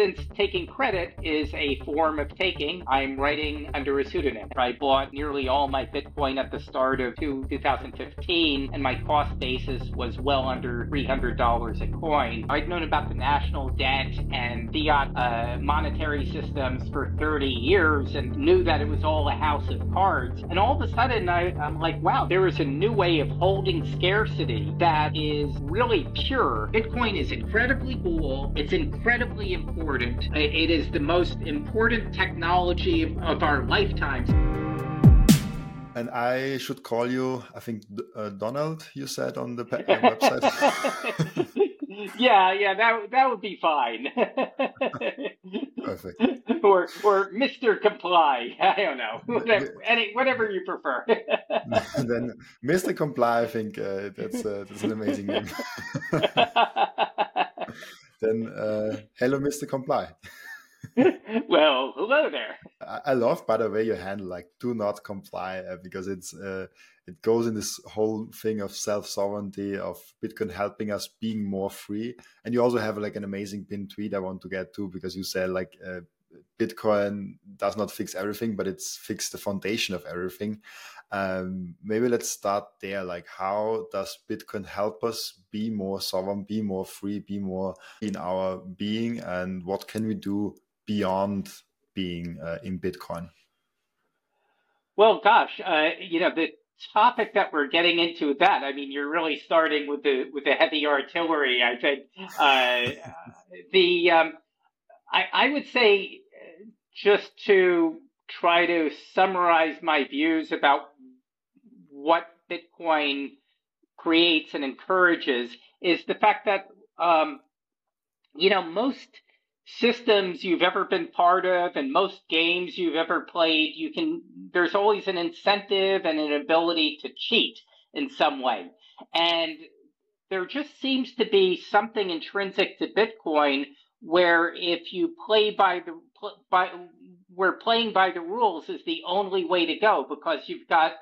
since taking credit is a form of taking, I'm writing under a pseudonym. I bought nearly all my Bitcoin at the start of 2015, and my cost basis was well under $300 a coin. I'd known about the national debt and fiat uh, monetary systems for 30 years and knew that it was all a house of cards. And all of a sudden, I, I'm like, wow, there is a new way of holding scarcity that is really pure. Bitcoin is incredibly cool. It's incredibly important. It is the most important technology of our lifetimes. And I should call you, I think, uh, Donald, you said on the website. yeah, yeah, that, that would be fine. Perfect. Or, or Mr. Comply. I don't know. Whatever, any, whatever you prefer. then Mr. Comply, I think uh, that's, uh, that's an amazing name. Then uh, hello, Mr. Comply. well, hello there. I love, by the way, your handle like "do not comply" uh, because it's uh, it goes in this whole thing of self sovereignty of Bitcoin helping us being more free. And you also have like an amazing pin tweet I want to get to because you said like uh, Bitcoin does not fix everything, but it's fixed the foundation of everything. Um, maybe let's start there. Like, how does Bitcoin help us be more sovereign, be more free, be more in our being, and what can we do beyond being uh, in Bitcoin? Well, gosh, uh, you know the topic that we're getting into that i mean you're really starting with the with the heavy artillery i think uh, the um, I, I would say just to try to summarize my views about what Bitcoin creates and encourages is the fact that, um, you know, most systems you've ever been part of and most games you've ever played, you can, there's always an incentive and an ability to cheat in some way. And there just seems to be something intrinsic to Bitcoin where if you play by the by where playing by the rules is the only way to go because you've got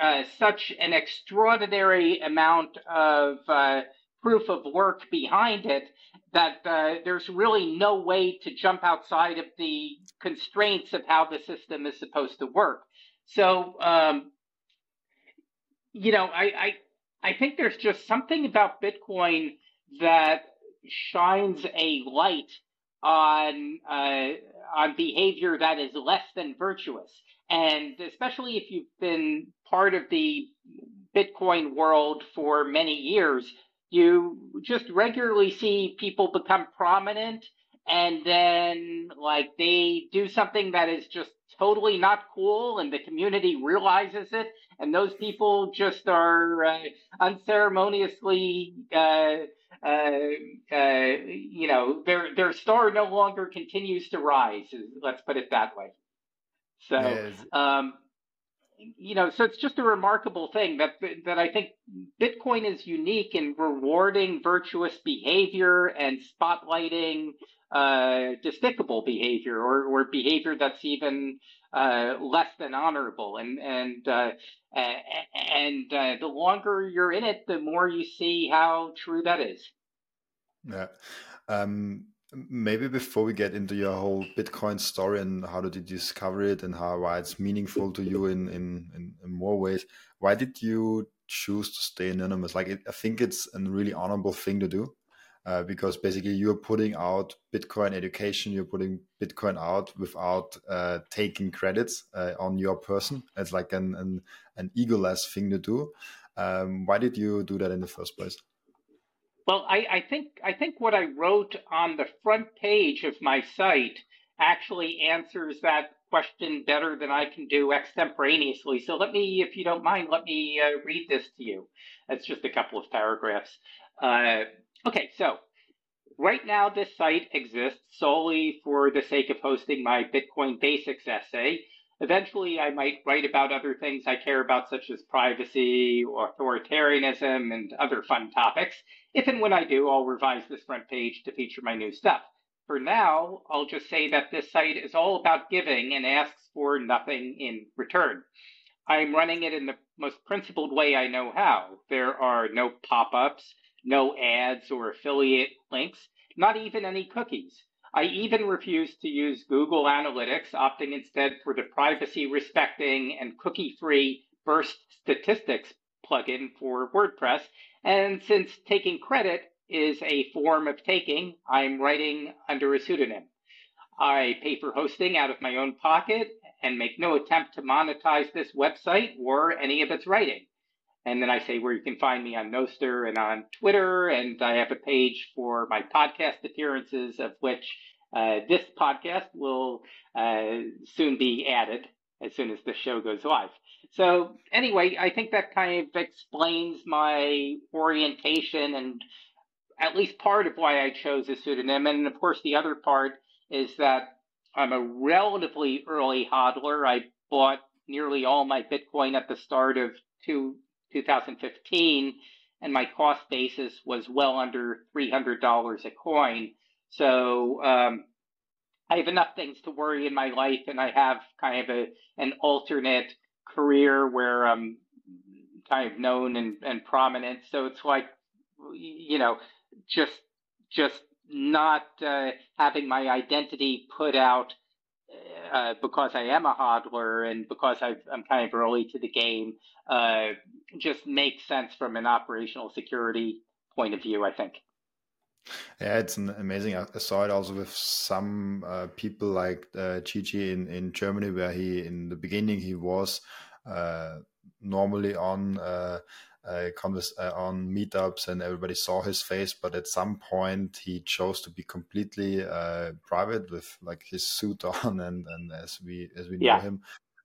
uh, such an extraordinary amount of uh, proof of work behind it that uh, there's really no way to jump outside of the constraints of how the system is supposed to work. So, um, you know, I, I I think there's just something about Bitcoin that shines a light on uh, on behavior that is less than virtuous. And especially if you've been part of the Bitcoin world for many years, you just regularly see people become prominent and then like they do something that is just totally not cool and the community realizes it and those people just are uh, unceremoniously uh, uh, uh, you know, their their star no longer continues to rise. Let's put it that way. So, yes. um, you know, so it's just a remarkable thing that that I think Bitcoin is unique in rewarding virtuous behavior and spotlighting uh, despicable behavior or, or behavior that's even uh, less than honorable. And and uh, and uh, the longer you're in it, the more you see how true that is. Yeah. Um, maybe before we get into your whole Bitcoin story and how did you discover it and how why it's meaningful to you in in, in, in more ways, why did you choose to stay anonymous? Like, it, I think it's a really honorable thing to do. Uh, because basically you're putting out Bitcoin education, you're putting Bitcoin out without uh, taking credits uh, on your person. It's like an, an, an egoless thing to do. Um, why did you do that in the first place? Well, I, I think I think what I wrote on the front page of my site actually answers that question better than I can do extemporaneously. So let me, if you don't mind, let me uh, read this to you. It's just a couple of paragraphs. Uh, Okay, so right now this site exists solely for the sake of hosting my Bitcoin basics essay. Eventually, I might write about other things I care about, such as privacy, authoritarianism, and other fun topics. If and when I do, I'll revise this front page to feature my new stuff. For now, I'll just say that this site is all about giving and asks for nothing in return. I'm running it in the most principled way I know how. There are no pop ups, no ads or affiliate links, not even any cookies. I even refuse to use Google Analytics, opting instead for the privacy respecting and cookie free Burst Statistics plugin for WordPress. And since taking credit is a form of taking, I'm writing under a pseudonym. I pay for hosting out of my own pocket and make no attempt to monetize this website or any of its writing. And then I say where you can find me on Nostr and on Twitter. And I have a page for my podcast appearances, of which uh, this podcast will uh, soon be added as soon as the show goes live. So, anyway, I think that kind of explains my orientation and at least part of why I chose a pseudonym. And of course, the other part is that I'm a relatively early hodler. I bought nearly all my Bitcoin at the start of two, 2015, and my cost basis was well under $300 a coin. So um, I have enough things to worry in my life, and I have kind of a an alternate career where I'm kind of known and, and prominent. So it's like, you know, just just not uh, having my identity put out uh, because I am a hodler and because i am kind of early to the game uh, just makes sense from an operational security point of view, I think. Yeah, it's an amazing. I saw it also with some uh, people like uh, Gigi in, in Germany, where he in the beginning he was uh, normally on uh, uh, converse, uh, on meetups and everybody saw his face, but at some point he chose to be completely uh, private with like his suit on and, and as we as we know him.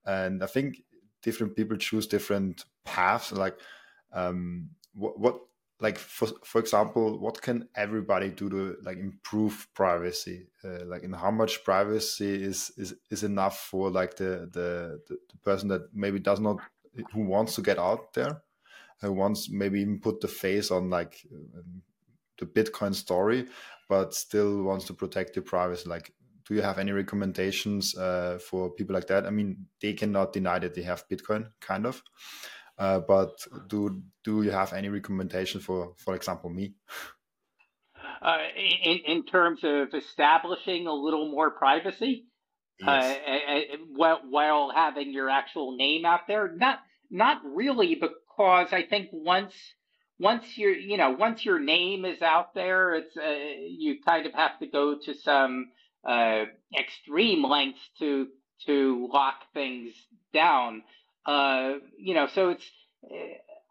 And I think different people choose different paths. Like um, what, what like for for example, what can everybody do to like improve privacy? Uh, like, in how much privacy is is is enough for like the, the the the person that maybe does not who wants to get out there? who wants maybe even put the face on like um, the Bitcoin story, but still wants to protect your privacy. Like, do you have any recommendations uh, for people like that? I mean, they cannot deny that they have Bitcoin, kind of. Uh, but do do you have any recommendation for, for example, me? Uh, in in terms of establishing a little more privacy, yes. Uh, while while having your actual name out there, not not really, because I think once once your you know once your name is out there, it's uh, you kind of have to go to some uh, extreme lengths to to lock things down. Uh, you know, so it's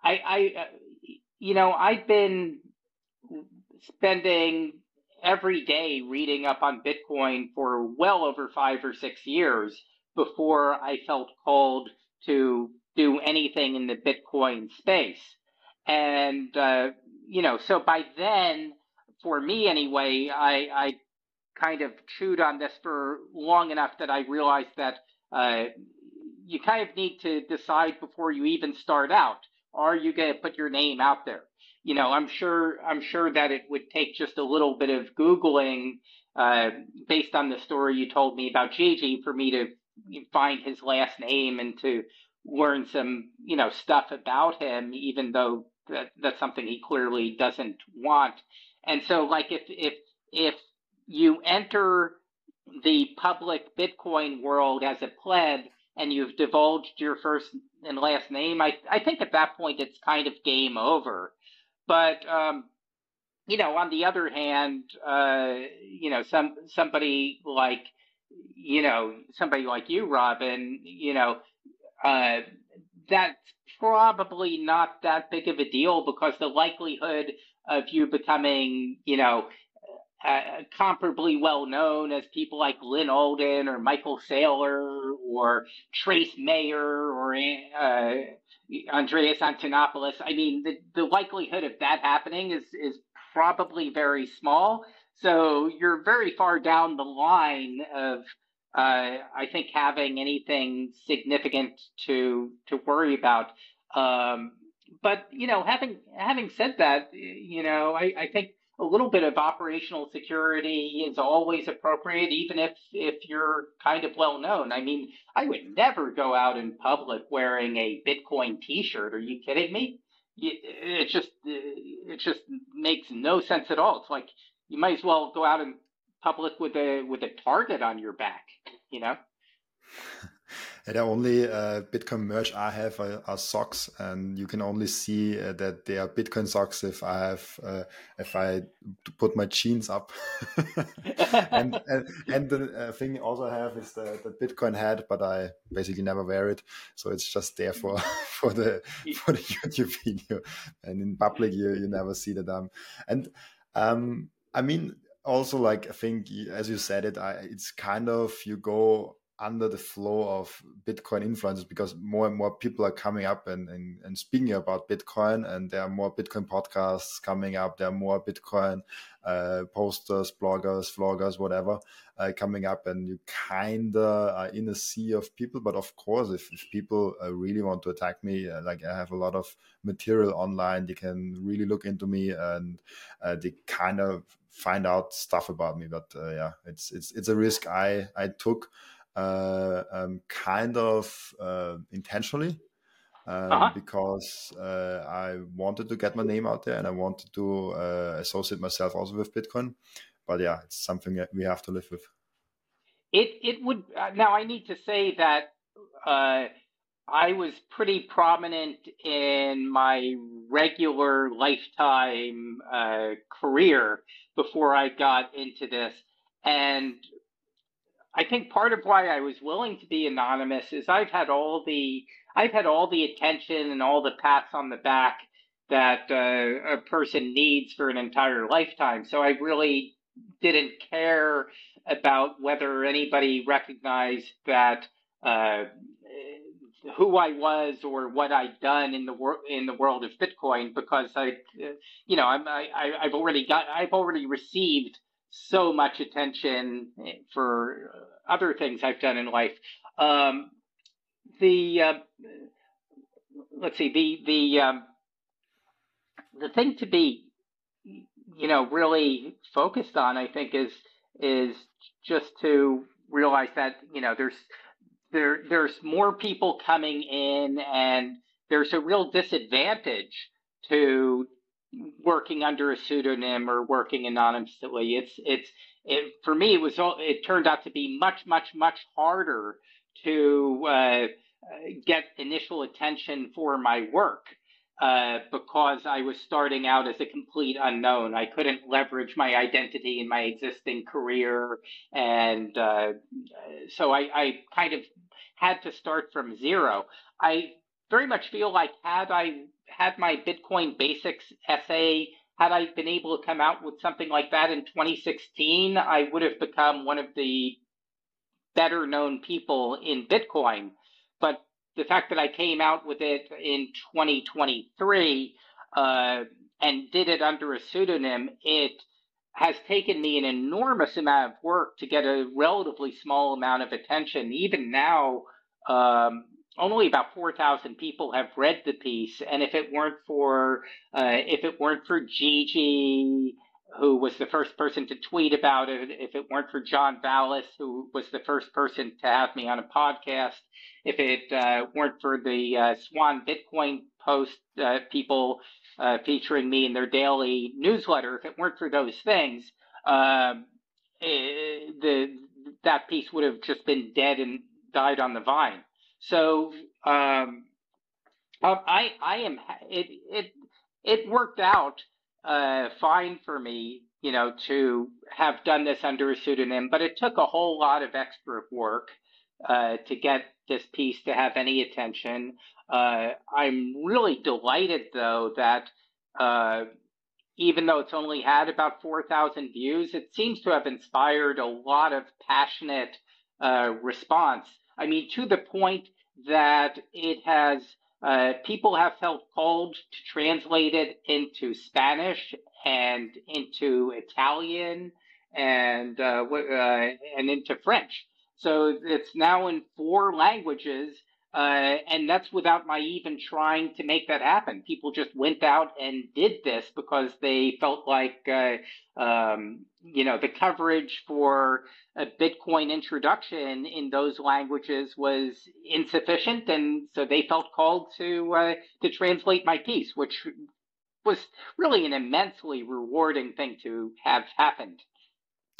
I I you know I've been spending every day reading up on Bitcoin for well over five or six years before I felt called to do anything in the Bitcoin space. And, uh, you know, so by then, for me anyway, I, I kind of chewed on this for long enough that I realized that uh, you kind of need to decide before you even start out. Are you going to put your name out there? You know, I'm sure I'm sure that it would take just a little bit of googling uh, based on the story you told me about Gigi for me to find his last name and to learn some, you know, stuff about him, even though that, that's something he clearly doesn't want. And so, like, if if if you enter the public Bitcoin world as a pleb and you've divulged your first and last name, I I think at that point it's kind of game over. But um, you know, on the other hand, uh, you know, some somebody like you know somebody like you, Robin, you know, uh, that's probably not that big of a deal because the likelihood of you becoming, you know, uh, comparably well known as people like Lyn Alden or Michael Saylor or Trace Mayer or uh, Andreas Antonopoulos. I mean, the, the likelihood of that happening is, is probably very small. So you're very far down the line of uh, I think having anything significant to to worry about. Um, but you know, having having said that, you know, I, I think a little bit of operational security is always appropriate, even if if you're kind of well known. I mean, I would never go out in public wearing a Bitcoin T-shirt. Are you kidding me? It just it just makes no sense at all. It's like you might as well go out in public with a with a target on your back, you know. The only uh, Bitcoin merch I have are, are, socks, and you can only see uh, that they are Bitcoin socks if I have uh, if I put my jeans up. and, and, and the uh, thing also I have is the, the Bitcoin hat, but I basically never wear it, so it's just there for for the for the YouTube video, and in public you you never see that. Um, and um, I mean also like I think as you said it, I, it's kind of you go under the flow of Bitcoin influencers because more and more people are coming up and, and, and speaking about Bitcoin, and there are more Bitcoin podcasts coming up. There are more Bitcoin uh, posters, bloggers, vloggers, whatever, uh, coming up, and you kind of are in a sea of people. But of course, if, if people uh, really want to attack me, uh, like I have a lot of material online, they can really look into me and uh, they kind of find out stuff about me. But uh, yeah, it's it's it's a risk I I took um, kind of uh, intentionally um, uh-huh. because uh, I wanted to get my name out there and I wanted to uh, associate myself also with Bitcoin. But yeah, it's something that we have to live with. It it would uh, now. I need to say that uh, I was pretty prominent in my regular lifetime career before I got into this, and I think part of why I was willing to be anonymous is I've had all the I've had all the attention and all the pats on the back that uh, a person needs for an entire lifetime. So I really didn't care about whether anybody recognized that uh, who I was or what I'd done in the world in the world of Bitcoin because I, uh, you know, I'm, I, I've already got I've already received so much attention for other things I've done in life. Um, the uh, let's see the the um, the thing to be you know really focused on I think is is just to realize that you know there's there there's more people coming in and there's a real disadvantage to working under a pseudonym or working anonymously. It's it's it, for me. It was all, it turned out to be much much much harder to uh, get initial attention for my work uh, because I was starting out as a complete unknown. I couldn't leverage my identity in my existing career, and uh, so I, I kind of had to start from zero. I very much feel like had I had my Bitcoin basics essay, had I been able to come out with something like that in 2016, I would have become one of the better known people in Bitcoin. But the fact that I came out with it in 2023 uh, and did it under a pseudonym, it has taken me an enormous amount of work to get a relatively small amount of attention. Even now, um, only about 4,000 people have read the piece. And if it weren't for, uh, if it weren't for Gigi, who was the first person to tweet about it, if it weren't for John Vallis, who was the first person to have me on a podcast, if it uh, weren't for the uh, Swan Bitcoin post uh, people uh, featuring me in their daily newsletter, if it weren't for those things, um, eh, the that piece would have just been dead and died on the vine. So um, um, I I am it it it worked out uh, fine for me, you know, to have done this under a pseudonym, but it took a whole lot of extra work uh, to get this piece to have any attention. Uh, I'm really delighted though that uh, even though it's only had about 4,000 views, it seems to have inspired a lot of passionate uh, response. I mean, to the point that it has uh, people have felt called to translate it into Spanish and into Italian and uh, uh, and into French. So it's now in four languages uh, and that's without my even trying to make that happen. People just went out and did this because they felt like, uh, um, you know, the coverage for a Bitcoin introduction in those languages was insufficient, and so they felt called to uh, to translate my piece, which was really an immensely rewarding thing to have happened.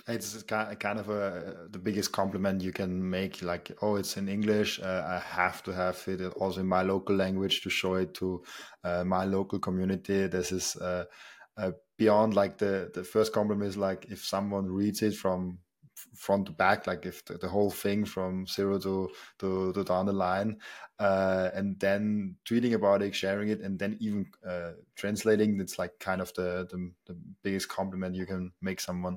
It's kind of a the biggest compliment you can make like oh it's in english uh, i have to have it also in my local language to show it to uh, my local community. This is uh, uh beyond like the the first compliment is like if someone reads it from front to back like if the, the whole thing from zero to to, to down the line uh, and then tweeting about it sharing it and then even uh, translating it's like kind of the, the, the biggest compliment you can make someone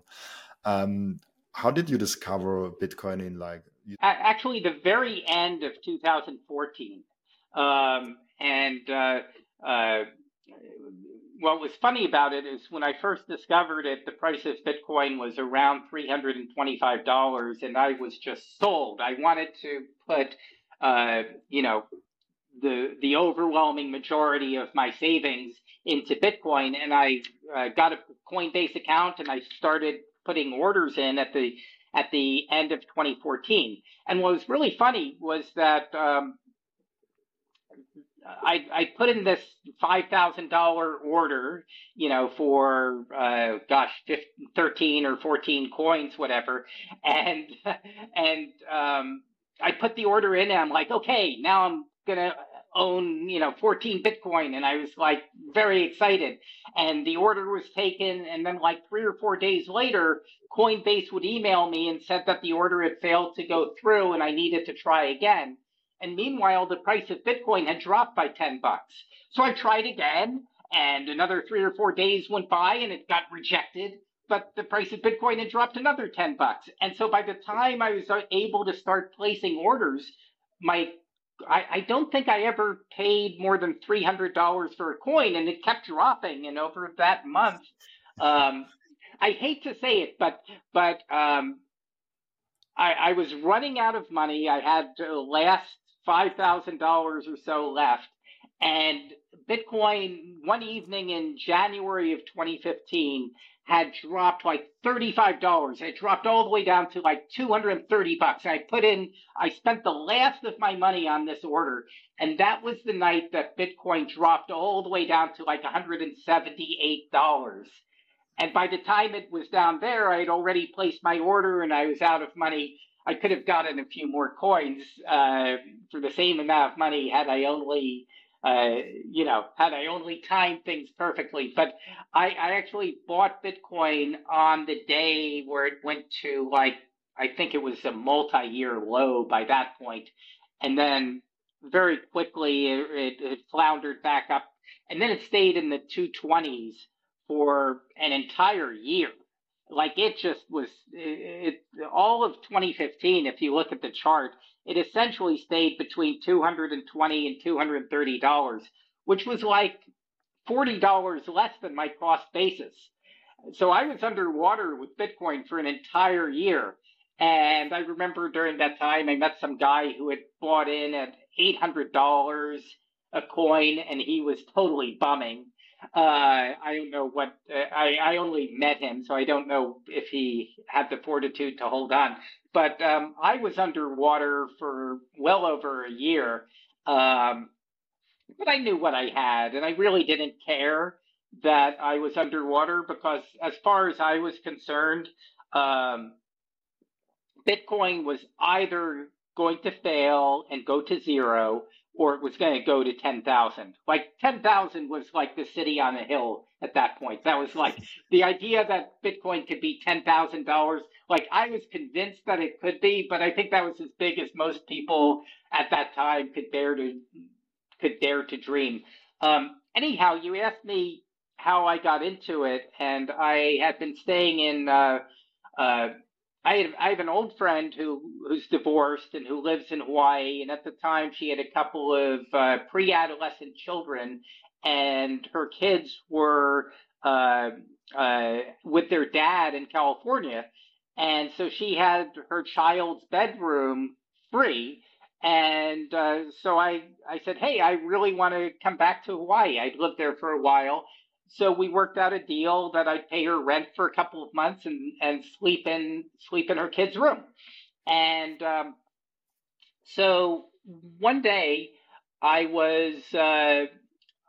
um, how did you discover Bitcoin in like? You- Actually, the very end of 2014, um, and uh, uh, what was funny about it is when I first discovered it, the price of Bitcoin was around $325, and I was just sold. I wanted to put, uh, you know, the the overwhelming majority of my savings into Bitcoin, and I uh, got a Coinbase account, and I started putting orders in at the at the end of 2014. And what was really funny was that um, I, I put in this five thousand dollar order, you know, for uh, gosh, 15, thirteen or fourteen coins, whatever, and and um, I put the order in, and I'm like, okay, now I'm gonna own, you know, 14 Bitcoin. And I was like very excited. And the order was taken. And then like three or four days later, Coinbase would email me and said that the order had failed to go through and I needed to try again. And meanwhile, the price of Bitcoin had dropped by 10 bucks. So I tried again and another three or four days went by and it got rejected. But the price of Bitcoin had dropped another 10 bucks. And so by the time I was uh, able to start placing orders, my I, I don't think I ever paid more than three hundred dollars for a coin, and it kept dropping. And over that month, um, I hate to say it, but but um, I, I was running out of money. I had the last five thousand dollars or so left, and Bitcoin one evening in January of 2015 had dropped like $35. It dropped all the way down to like 230 bucks. I put in, I spent the last of my money on this order. And that was the night that Bitcoin dropped all the way down to like $178. And by the time it was down there, I had already placed my order and I was out of money. I could have gotten a few more coins uh, for the same amount of money had I only uh, you know, had I only timed things perfectly. But I, I actually bought Bitcoin on the day where it went to like, I think it was a multi year low by that point. And then very quickly it, it, it floundered back up. And then it stayed in the 220s for an entire year. Like it just was, it, all of 2015, if you look at the chart, it essentially stayed between 220 and 230 dollars, which was like 40 dollars less than my cost basis. So I was underwater with Bitcoin for an entire year. And I remember during that time, I met some guy who had bought in at $800 a coin and he was totally bumming. Uh, I don't know what, uh, I, I only met him, so I don't know if he had the fortitude to hold on. But um, I was underwater for well over a year. Um, but I knew what I had, and I really didn't care that I was underwater because, as far as I was concerned, um, Bitcoin was either going to fail and go to zero, or it was going to go to 10,000. Like 10,000 was like the city on a hill at that point. That was like the idea that Bitcoin could be $10,000. Like I was convinced that it could be, but I think that was as big as most people at that time could dare to could dare to dream. Um, anyhow, you asked me how I got into it, and I had been staying in uh, uh, I have, I have an old friend who who's divorced and who lives in Hawaii, and at the time she had a couple of uh, pre-adolescent children, and her kids were uh, uh, with their dad in California, and so she had her child's bedroom free. And uh, so I, I said, hey, I really want to come back to Hawaii. I'd lived there for a while, so we worked out a deal that I'd pay her rent for a couple of months and and sleep in sleep in her kid's room. And um, so one day I was uh,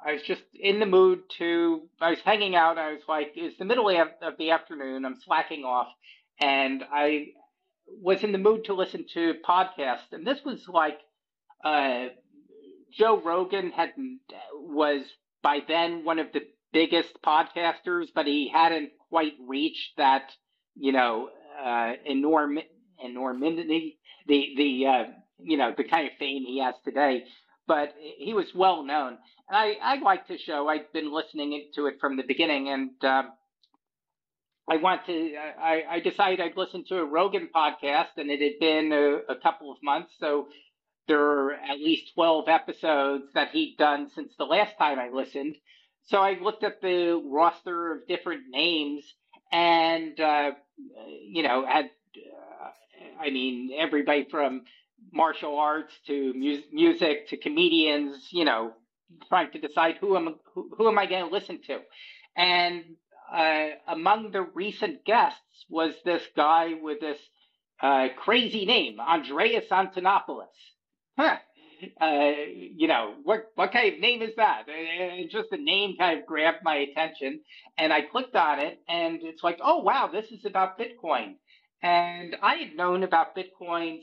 I was just in the mood to I was hanging out. I was like, it's the middle of the afternoon. I'm slacking off, and I was in the mood to listen to podcasts, and this was like uh, Joe Rogan had was by then one of the biggest podcasters, but he hadn't quite reached that you know uh, enorm enormity the the uh, you know the kind of fame he has today. But he was well known, and I I liked his show. I'd been listening to it from the beginning, and um, I want to. I, I decided I'd listen to a Rogan podcast, and it had been a, a couple of months, so there are at least twelve episodes that he'd done since the last time I listened. So I looked at the roster of different names, and uh, you know, had uh, I mean everybody from martial arts to mu- music to comedians, you know, trying to decide who am who, who am I going to listen to, and uh, among the recent guests was this guy with this uh, crazy name, Andreas Antonopoulos. Huh. Uh, you know, what what kind of name is that? And just the name kind of grabbed my attention, and I clicked on it, and it's like, oh wow, this is about Bitcoin. And I had known about Bitcoin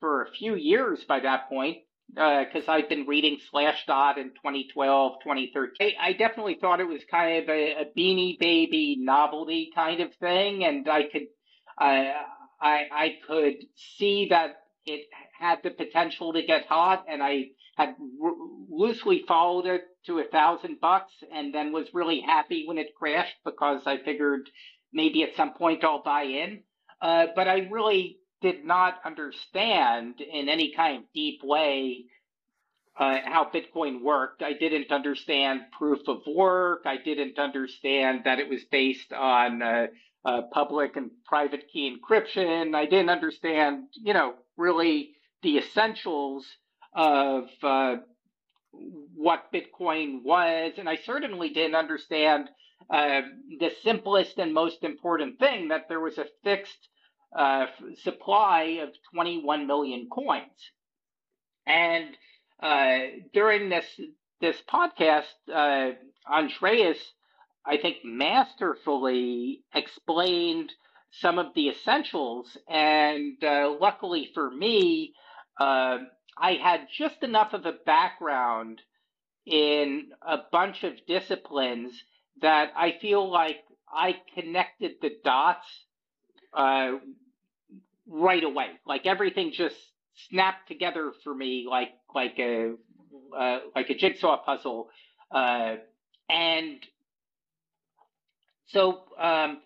for a few years by that point, because uh, I'd been reading Slashdot in 2012, 2013. I definitely thought it was kind of a, a beanie baby novelty kind of thing, and I could, uh, I, I could see that it had the potential to get hot, and I had r- loosely followed it to a thousand bucks, and then was really happy when it crashed because I figured maybe at some point I'll buy in. Uh, but I really did not understand in any kind of deep way uh, how Bitcoin worked. I didn't understand proof of work. I didn't understand that it was based on uh, uh, public and private key encryption. I didn't understand, you know, really the essentials of uh, what Bitcoin was. And I certainly didn't understand uh, the simplest and most important thing that there was a fixed uh, supply of 21 million coins. And uh, during this this podcast, uh, Andreas, I think, masterfully explained some of the essentials, and uh, luckily for me, uh, I had just enough of a background in a bunch of disciplines that I feel like I connected the dots uh, right away. Like everything just snapped together for me, like like a uh, like a jigsaw puzzle, uh, and so um,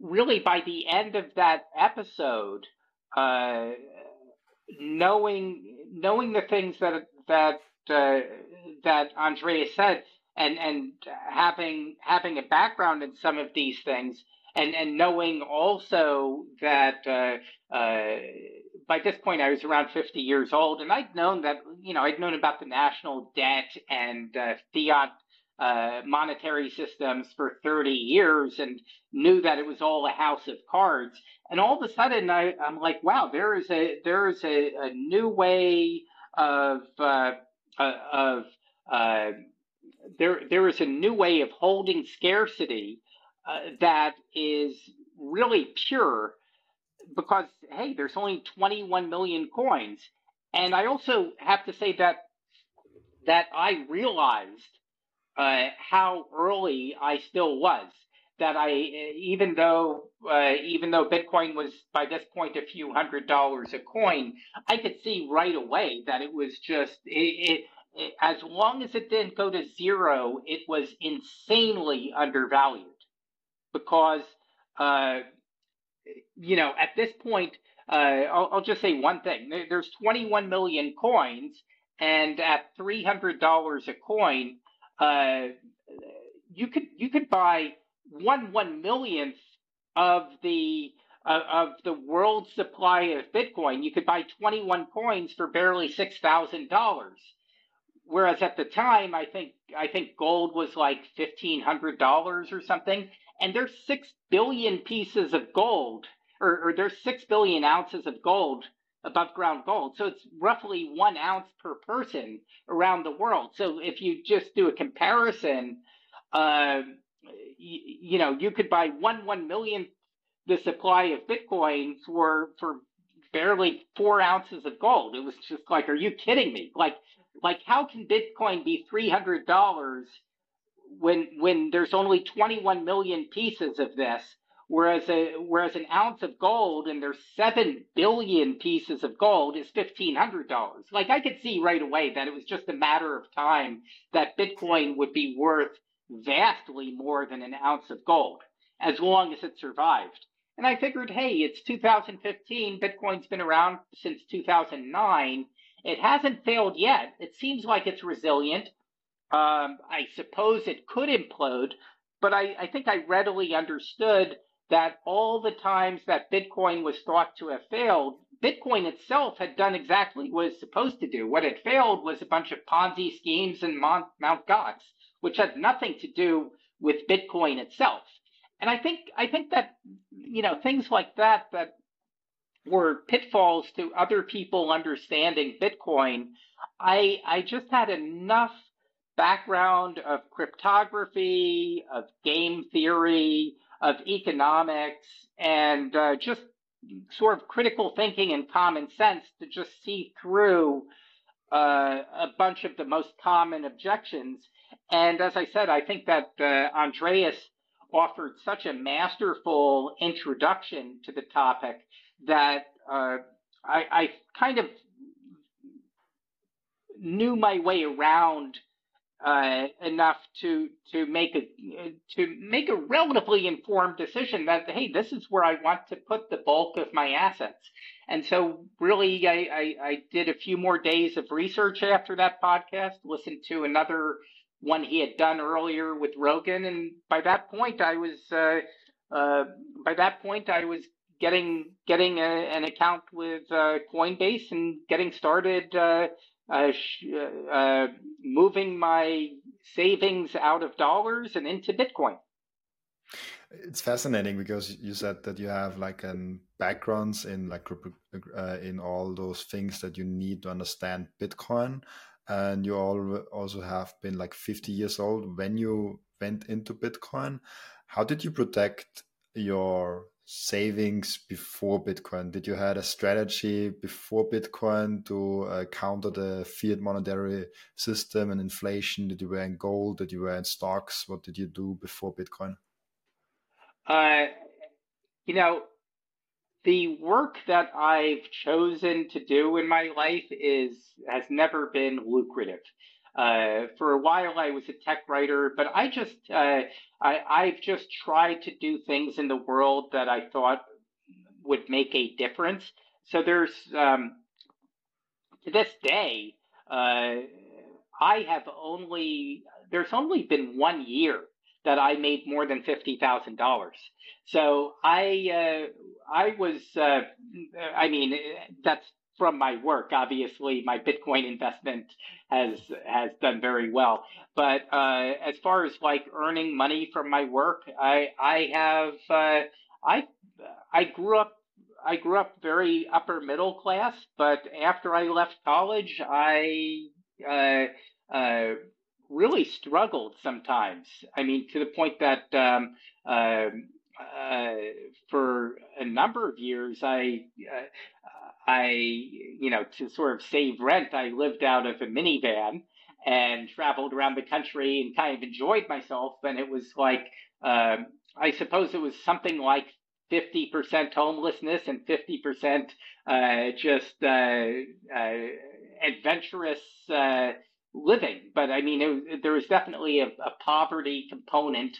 really by the end of that episode, uh, knowing knowing the things that that uh, that Andrea said, and and having having a background in some of these things, and and knowing also that uh, uh, by this point I was around 50 years old, and I'd known that you know I'd known about the national debt and uh, fiat uh, monetary systems for 30 years, and knew that it was all a house of cards. And all of a sudden, I, am like, wow, there is a there is a, a new way of uh, uh, of there there is a new way of holding scarcity uh, that is really pure because hey, there's only 21 million coins, and I also have to say that that I realized uh, how early I still was. That I, even though uh, even though Bitcoin was by this point a few hundred dollars a coin, I could see right away that it was just it, it, as long as it didn't go to zero, it was insanely undervalued because, uh, you know, at this point, uh, I'll, I'll, just say one thing. There's 21 million coins, and at $300 a coin, uh, you could you could buy one one millionth of the uh, of the world's supply of Bitcoin. You could buy 21 coins for barely six thousand dollars. Whereas at the time, I think I think gold was like fifteen hundred dollars or something, and there's six billion pieces of gold, or, or there's six billion ounces of gold above ground gold. So it's roughly one ounce per person around the world. So if you just do a comparison, uh, you, you know, you could buy one one millionth the supply of Bitcoin for for barely four ounces of gold. It was just like, are you kidding me? Like, like how can Bitcoin be three hundred dollars when when there's only 21 million pieces of this, whereas a whereas an ounce of gold and there's seven billion pieces of gold is fifteen hundred dollars. Like I could see right away that it was just a matter of time that Bitcoin would be worth vastly more than an ounce of gold as long as it survived. And I figured, hey, it's 2015. Bitcoin's been around since 2009. It hasn't failed yet. It seems like it's resilient. Um, I suppose it could implode, but I, I think I readily understood that all the times that Bitcoin was thought to have failed, Bitcoin itself had done exactly what it's supposed to do. What had failed was a bunch of Ponzi schemes and Mount, Mount Gox, which had nothing to do with Bitcoin itself. And I think I think that you know things like that that were pitfalls to other people understanding Bitcoin. I I just had enough background of cryptography, of game theory, of economics, and uh, just sort of critical thinking and common sense to just see through uh, a bunch of the most common objections. And as I said, I think that uh, Andreas offered such a masterful introduction to the topic that uh, I, I kind of knew my way around uh, enough to to make a to make a relatively informed decision that hey, this is where I want to put the bulk of my assets. And so, really, I, I, I did a few more days of research after that podcast. Listened to another one he had done earlier with Rogan, and by that point, I was uh, uh, by that point I was getting getting a, an account with uh, Coinbase and getting started uh, uh, uh, moving my savings out of dollars and into Bitcoin. It's fascinating because you said that you have like an backgrounds in like uh, in all those things that you need to understand Bitcoin, and you all also have been like 50 years old when you went into Bitcoin. How did you protect your savings before Bitcoin? Did you had a strategy before Bitcoin to uh, counter the fiat monetary system and inflation? Did you wear in gold? Did you wear in stocks? What did you do before Bitcoin? Uh, you know, the work that I've chosen to do in my life is has never been lucrative. Uh, for a while, I was a tech writer, but I just uh, I, I've just tried to do things in the world that I thought would make a difference. So there's um, to this day, uh, I have only there's only been one year that I made more than fifty thousand dollars. So I uh, I was uh, I mean that's from my work. Obviously, my Bitcoin investment has has done very well. But uh, as far as like earning money from my work, I I have uh, I I grew up I grew up very upper middle class. But after I left college, I uh, uh really struggled sometimes. I mean, to the point that um, uh, uh, for a number of years, I, I, you know, to sort of save rent, I lived out of a minivan and traveled around the country and kind of enjoyed myself. And it was like, uh, I suppose it was something like 50% homelessness and 50% uh, just uh, uh, adventurous uh, living. But I mean, it, there was definitely a, a poverty component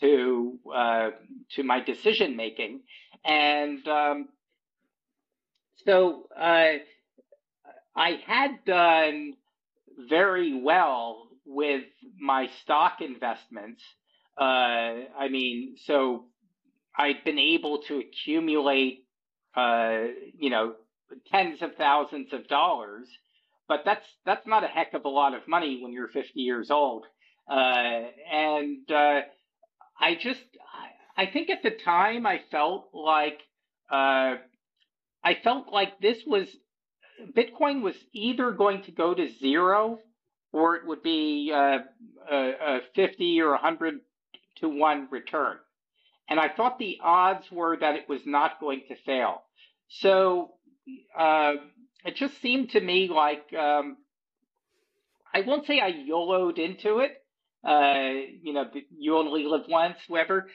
to uh, to my decision making, and um, so uh, I had done very well with my stock investments. Uh, I mean, so I'd been able to accumulate, uh, you know, tens of thousands of dollars, but that's that's not a heck of a lot of money when you're 50 years old. Uh, and uh, I just, I think at the time I felt like, uh, I felt like this was, Bitcoin was either going to go to zero or it would be uh, a, a 50 or 100 to 1 return. and I thought the odds were that it was not going to fail. So uh, it just seemed to me like um, I won't say I YOLO'd into it. Uh, you know, you only live once, whatever.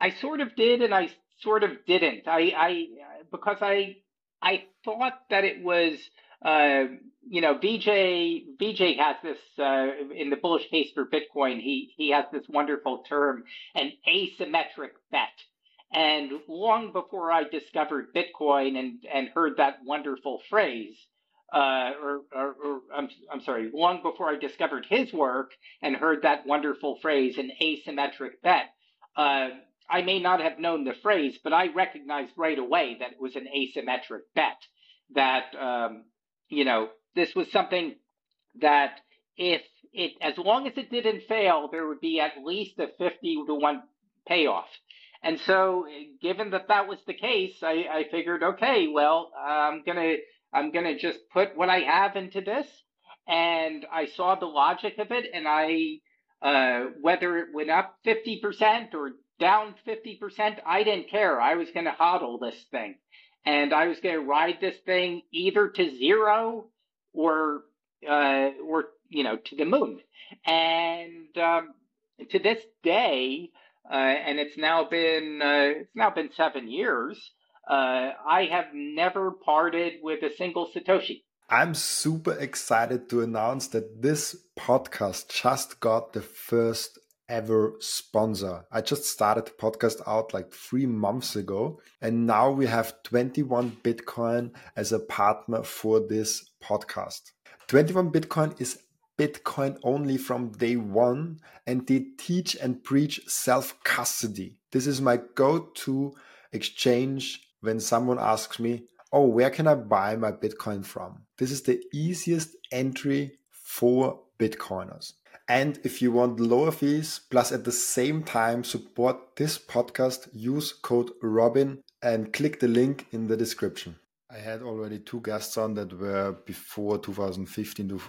I sort of did, and I sort of didn't. I, I because I I thought that it was uh, you know, Vijay Vijay has this uh, in the bullish case for Bitcoin. He he has this wonderful term, an asymmetric bet. And long before I discovered Bitcoin and and heard that wonderful phrase, uh, or, or, or, I'm I'm sorry, long before I discovered his work and heard that wonderful phrase, an asymmetric bet. I may not have known the phrase, but I recognized right away that it was an asymmetric bet. That um, you know, this was something that if it, as long as it didn't fail, there would be at least a 50 to 1 payoff. And so, given that that was the case, I, I figured, okay, well, I'm gonna, I'm gonna just put what I have into this. And I saw the logic of it, and I, uh, whether it went up 50% or down 50%, I didn't care. I was gonna hodl this thing and I was going to ride this thing either to zero or uh, or you know to the moon. And um, to this day, uh, and it's now been uh, it's now been seven years. Uh, I have never parted with a single satoshi. I'm super excited to announce that this podcast just got the first ever sponsor. I just started the podcast out like three months ago, and now we have 21 Bitcoin as a partner for this podcast. 21 Bitcoin is Bitcoin only from day one, and they teach and preach self custody. This is my go to exchange when someone asks me, Oh, where can I buy my Bitcoin from? This is the easiest entry for Bitcoiners. And if you want lower fees, plus at the same time support this podcast, use code Robin and click the link in the description. I had already two guests on that were before 2015 to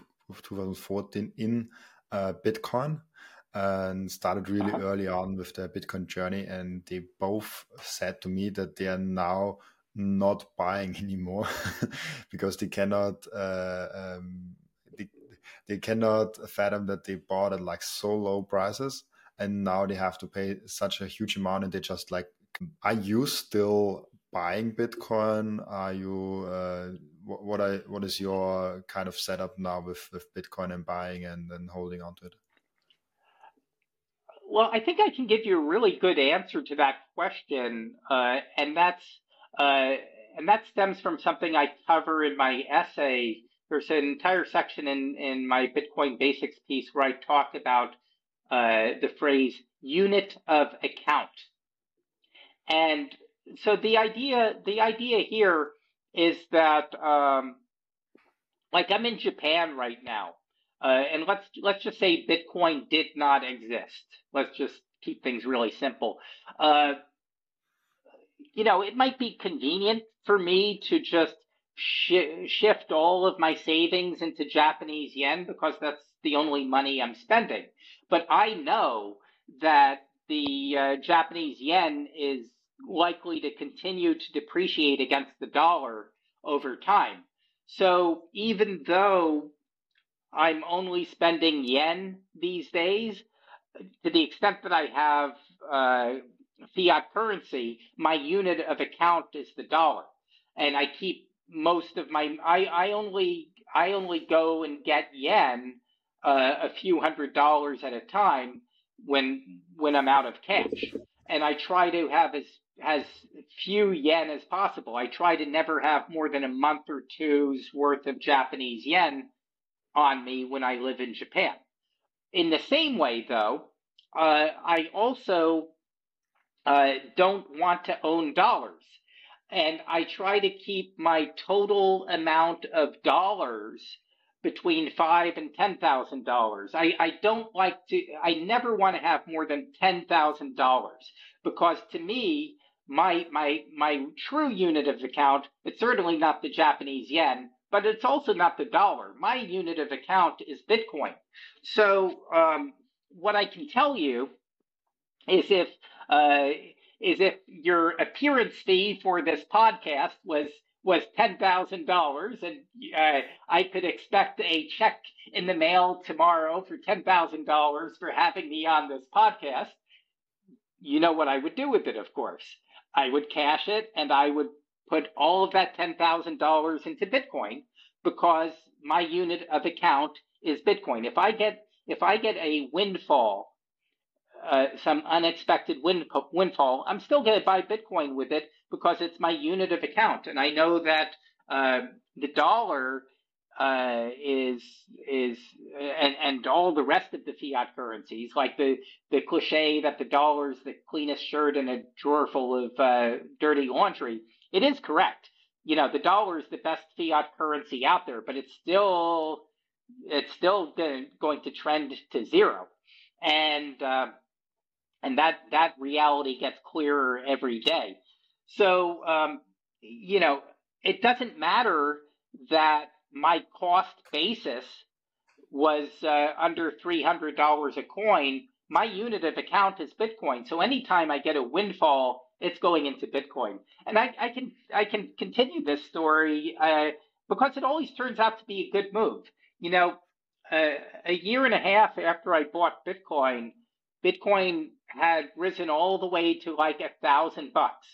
2014 in uh, Bitcoin and started really uh-huh. early on with their Bitcoin journey. And they both said to me that they are now not buying anymore because they cannot uh, um, they cannot fathom that they bought at like so low prices and now they have to pay such a huge amount and they just like are you still buying bitcoin? Are you uh, what, what I, what is your kind of setup now with with bitcoin and buying and then holding on to it? Well i think i can give you a really good answer to that question uh, and that's uh, and that stems from something i cover in my essay there's an entire section in, in my Bitcoin basics piece where I talk about uh, the phrase unit of account. And so the idea, the idea here is that, um, like I'm in Japan right now, uh, and let's let's just say Bitcoin did not exist. Let's just keep things really simple. Uh, you know, it might be convenient for me to just sh- shift all of my savings into Japanese yen because that's the only money I'm spending. But I know that the uh, Japanese yen is likely to continue to depreciate against the dollar over time. So even though I'm only spending yen these days, to the extent that I have uh, fiat currency, my unit of account is the dollar. And I keep most of my I, I only I only go and get yen uh, a few hundred dollars at a time when when I'm out of cash, and I try to have as as few yen as possible. I try to never have more than a month or two's worth of Japanese yen on me when I live in Japan. In the same way, though, uh, I also uh, don't want to own dollars and I try to keep my total amount of dollars between five and ten thousand dollars. I, I don't like to I never want to have more than ten thousand dollars because to me my my my true unit of account it's certainly not the Japanese yen, but it's also not the dollar. My unit of account is Bitcoin. So um, what I can tell you is if uh, is if your appearance fee for this podcast was was ten thousand dollars, and uh, I could expect a check in the mail tomorrow for ten thousand dollars for having me on this podcast. You know what I would do with it, of course. I would cash it, and I would put all of that ten thousand dollars into Bitcoin because my unit of account is Bitcoin. If I get if I get a windfall, uh, some unexpected wind, windfall, I'm still going to buy Bitcoin with it because it's my unit of account, and I know that uh, the dollar uh, is is and and all the rest of the fiat currencies, like the the cliche that the dollar is the cleanest shirt in a drawer full of uh, dirty laundry. It is correct. You know, the dollar is the best fiat currency out there, but it's still it's still going to trend to zero, and uh, and that that reality gets clearer every day. So um, you know, it doesn't matter that my cost basis was uh, under three hundred dollars a coin. My unit of account is Bitcoin. So anytime I get a windfall, it's going into Bitcoin. And I, I can I can continue this story uh, because it always turns out to be a good move. You know, uh, a year and a half after I bought Bitcoin, Bitcoin had risen all the way to like a thousand bucks.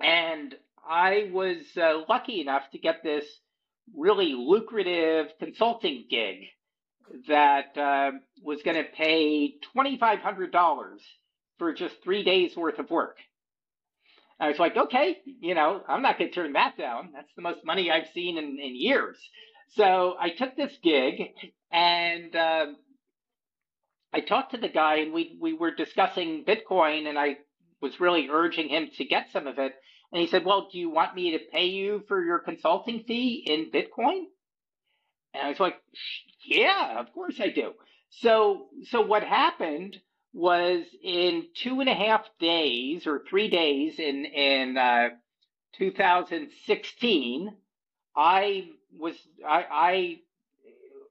And I was uh, lucky enough to get this really lucrative consulting gig that uh, was going to pay $2,500 for just three days worth of work. I was like, okay, you know, I'm not going to turn that down. That's the most money I've seen in, in years. So I took this gig and uh, I talked to the guy and we, we were discussing Bitcoin and I was really urging him to get some of it. And he said, well, do you want me to pay you for your consulting fee in Bitcoin? And I was like, yeah, of course I do. So, so what happened was in two and a half days or three days in, in, uh, 2016, I was I, I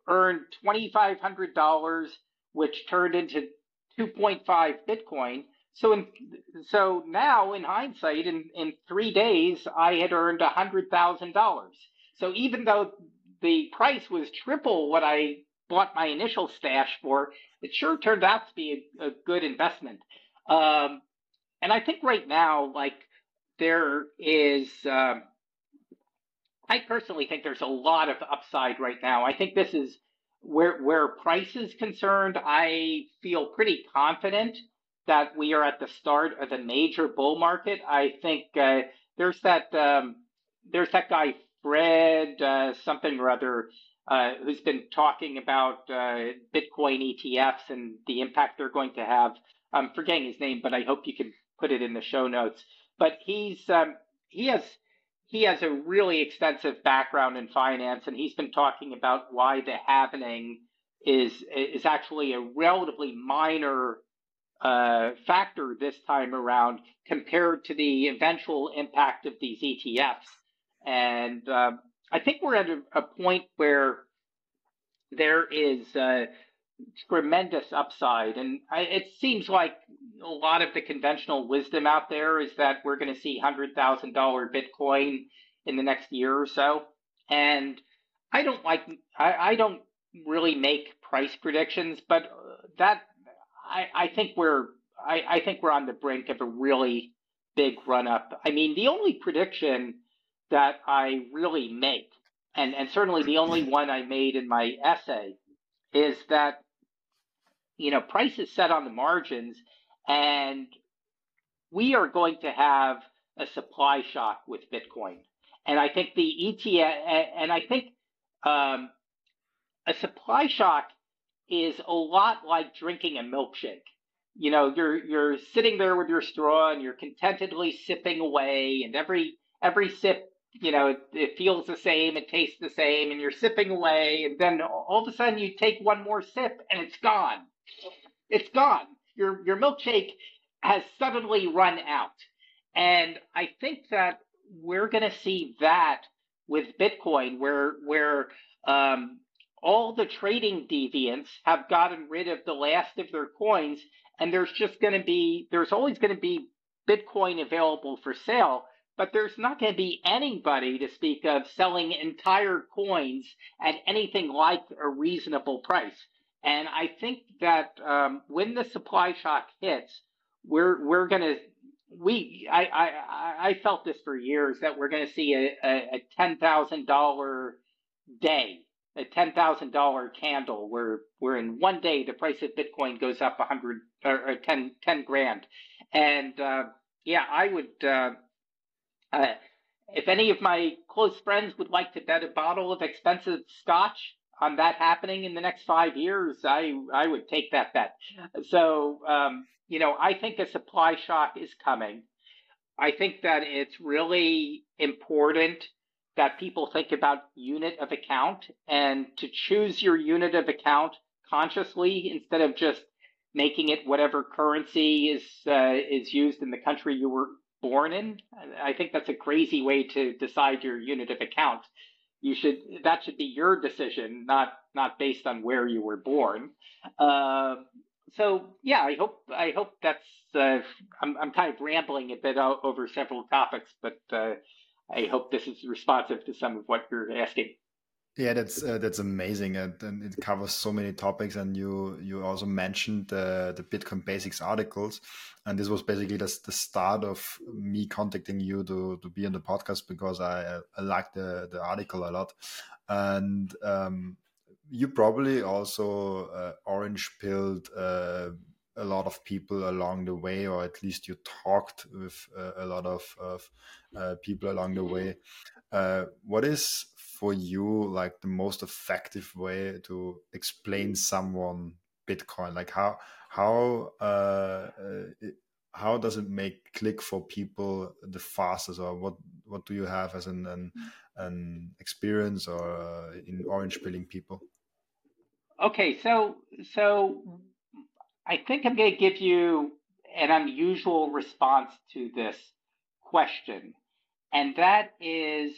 earned twenty five hundred dollars, which turned into two point five Bitcoin. So in so now in hindsight, in in three days, I had earned a hundred thousand dollars. So even though the price was triple what I bought my initial stash for, it sure turned out to be a, a good investment. Um, and I think right now, like there is. Um, I personally think there's a lot of upside right now. I think this is where where price is concerned. I feel pretty confident that we are at the start of a major bull market. I think uh, there's that um, there's that guy Fred uh, something or other uh, who's been talking about uh, Bitcoin ETFs and the impact they're going to have. I'm forgetting his name, but I hope you can put it in the show notes. But he's um, he has he has a really extensive background in finance, and he's been talking about why the halving is is actually a relatively minor uh, factor this time around compared to the eventual impact of these ETFs. And uh, I think we're at a, a point where there is uh, tremendous upside. And I, it seems like a lot of the conventional wisdom out there is that we're going to see $100,000 Bitcoin in the next year or so. And I don't like, I, I don't really make price predictions, but uh, that, I, I think we're, I, I think we're on the brink of a really big run up. I mean, the only prediction that I really make, and, and certainly the only one I made in my essay, is that you know, price is set on the margins, and we are going to have a supply shock with Bitcoin. And I think the ETF, and I think um, a supply shock is a lot like drinking a milkshake. You know, you're you're sitting there with your straw and you're contentedly sipping away, and every every sip, you know, it, it feels the same, it tastes the same, and you're sipping away, and then all of a sudden you take one more sip and it's gone it's gone. Your your milkshake has suddenly run out. And I think that we're going to see that with Bitcoin, where where um, all the trading deviants have gotten rid of the last of their coins, and there's just going to be there's always going to be Bitcoin available for sale, but there's not going to be anybody to speak of selling entire coins at anything like a reasonable price. And I think that um, when the supply shock hits, we're we're to we I, I I felt this for years that we're to see a, a, a ten thousand dollar day, a ten thousand dollar candle, where where in one day the price of Bitcoin goes up a hundred or, or 10, 10 grand, and uh, yeah, I would. Uh, uh, if any of my close friends would like to bet a bottle of expensive scotch on that happening in the next five years, I I would take that bet. So um, you know, I think a supply shock is coming. I think that it's really important that people think about unit of account and to choose your unit of account consciously instead of just making it whatever currency is uh, is used in the country you were born in. I think that's a crazy way to decide your unit of account. You should that should be your decision, not not based on where you were born. Uh, so yeah, I hope I hope that's uh, I'm I'm kind of rambling a bit over several topics, but uh, I hope this is responsive to some of what you're asking. Yeah, that's uh, that's amazing, and, and, it covers so many topics. And you you also mentioned the Bitcoin Basics articles, and this was basically the, the start of me contacting you to, to be on the podcast because I, I like the the article a lot, and um, you probably also uh, orange pilled uh, a lot of people along the way, or at least you talked with uh, a lot of, of uh, people along the way. What is for you like the most effective way to explain someone Bitcoin? Like how how uh, how does it make click for people the fastest, or what what do you have as an an, an experience or in orange pilling people? Okay, so so I think I'm going to give you an unusual response to this question, and that is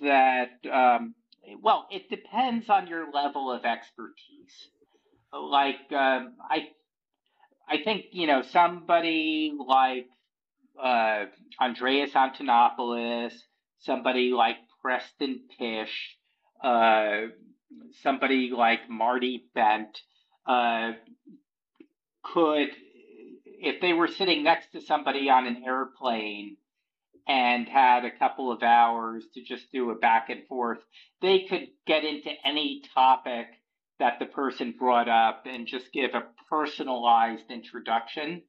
that um, well, it depends on your level of expertise. Like um, I, I think you know somebody like uh, Andreas Antonopoulos, somebody like Preston Pysh, Uh, somebody like Marty Bent uh, could, if they were sitting next to somebody on an airplane and had a couple of hours to just do a back and forth, they could get into any topic that the person brought up and just give a personalized introduction.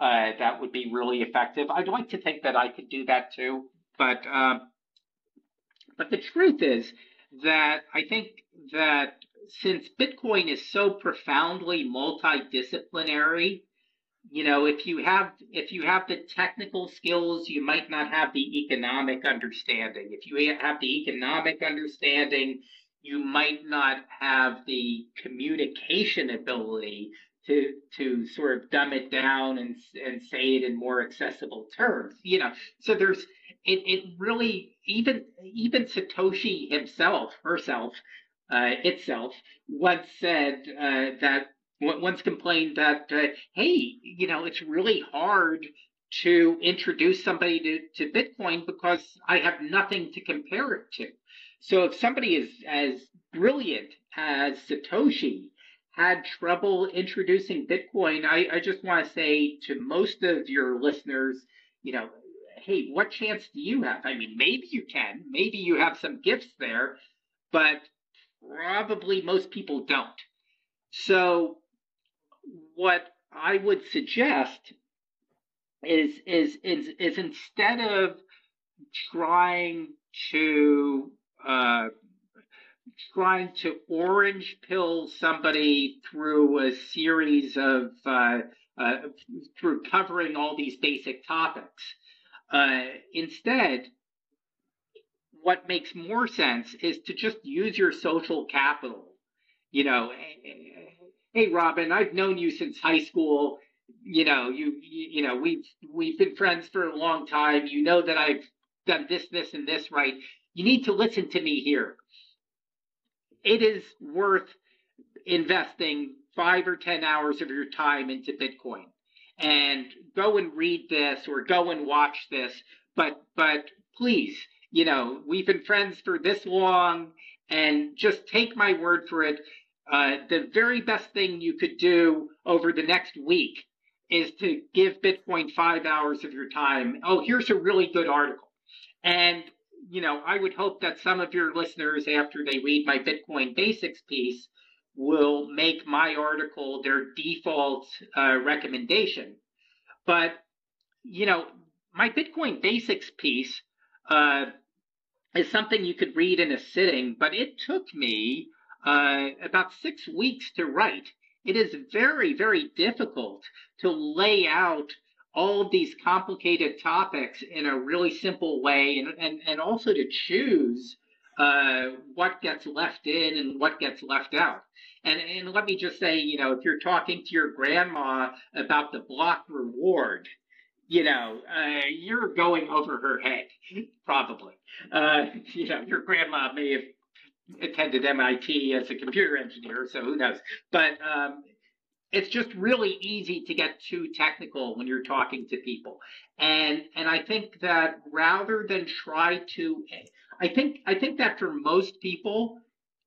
Uh, that would be really effective. I'd like to think that I could do that too, but uh, but the truth is that I think that since Bitcoin is so profoundly multidisciplinary, you know, if you have if you have the technical skills, you might not have the economic understanding. If you have the economic understanding, you might not have the communication ability to to sort of dumb it down and and say it in more accessible terms. You know, so there's it it really even even Satoshi himself herself uh, itself once said uh, that once complained that uh, hey you know it's really hard to introduce somebody to, to Bitcoin because I have nothing to compare it to. So if somebody is as brilliant as Satoshi had trouble introducing Bitcoin, I, I just want to say to most of your listeners, you know, hey, what chance do you have? I mean, maybe you can, maybe you have some gifts there, but probably most people don't. So, what I would suggest is is is, is instead of trying to uh, trying to orange pill somebody through a series of uh, uh, through covering all these basic topics. Uh, instead, what makes more sense is to just use your social capital. You know, hey Robin, I've known you since high school. You know, you you know we've we've been friends for a long time. You know that I've done this, this, and this right. You need to listen to me here. It is worth investing five or 10 hours of your time into Bitcoin and go and read this or go and watch this. But, but please, you know, we've been friends for this long and just take my word for it. Uh, the very best thing you could do over the next week is to give Bitcoin five hours of your time. Oh, here's a really good article. And, you know, I would hope that some of your listeners, after they read my Bitcoin basics piece, will make my article their default uh, recommendation. But, you know, my Bitcoin basics piece uh, is something you could read in a sitting, but it took me uh, about six weeks to write. It is very, very difficult to lay out all these complicated topics in a really simple way and, and, and also to choose uh, what gets left in and what gets left out. And, and let me just say, you know, if you're talking to your grandma about the block reward, you know, uh, you're going over her head, probably. Uh, you know, your grandma may have attended MIT as a computer engineer, so who knows? But um, it's just really easy to get too technical when you're talking to people, and and I think that rather than try to, I think I think that for most people,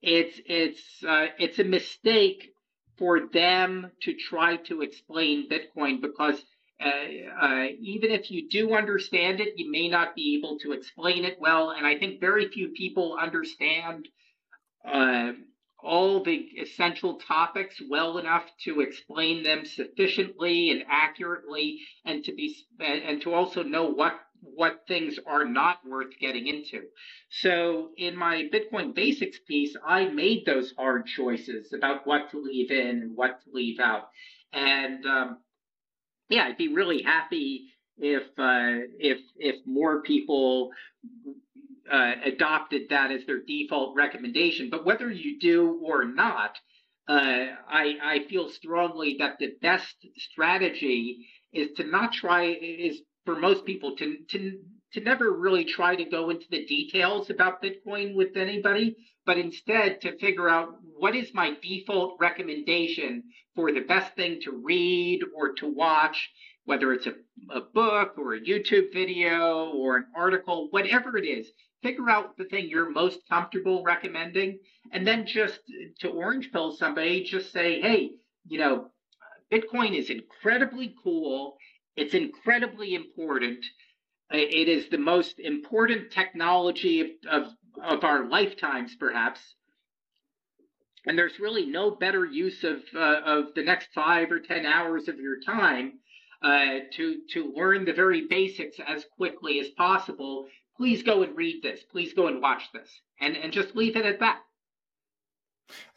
it's it's uh, it's a mistake for them to try to explain Bitcoin because uh, uh, even if you do understand it, you may not be able to explain it well. And I think very few people understand uh, all the essential topics well enough to explain them sufficiently and accurately, and to be and to also know what what things are not worth getting into. So in my Bitcoin basics piece, I made those hard choices about what to leave in and what to leave out. And um, yeah, I'd be really happy if uh, if if more people uh, adopted that as their default recommendation. But whether you do or not, uh, I I feel strongly that the best strategy is to not try is for most people to to to never really try to go into the details about Bitcoin with anybody, but instead to figure out what is my default recommendation for the best thing to read or to watch, whether it's a, a book or a YouTube video or an article, whatever it is. Figure out the thing you're most comfortable recommending, and then just to orange pill somebody, just say, hey, you know, Bitcoin is incredibly cool. It's incredibly important. It is the most important technology of, of, of our lifetimes, perhaps. And there's really no better use of, uh, of the next five or 10 hours of your time uh, to, to learn the very basics as quickly as possible. Please go and read this. Please go and watch this. And, and just leave it at that.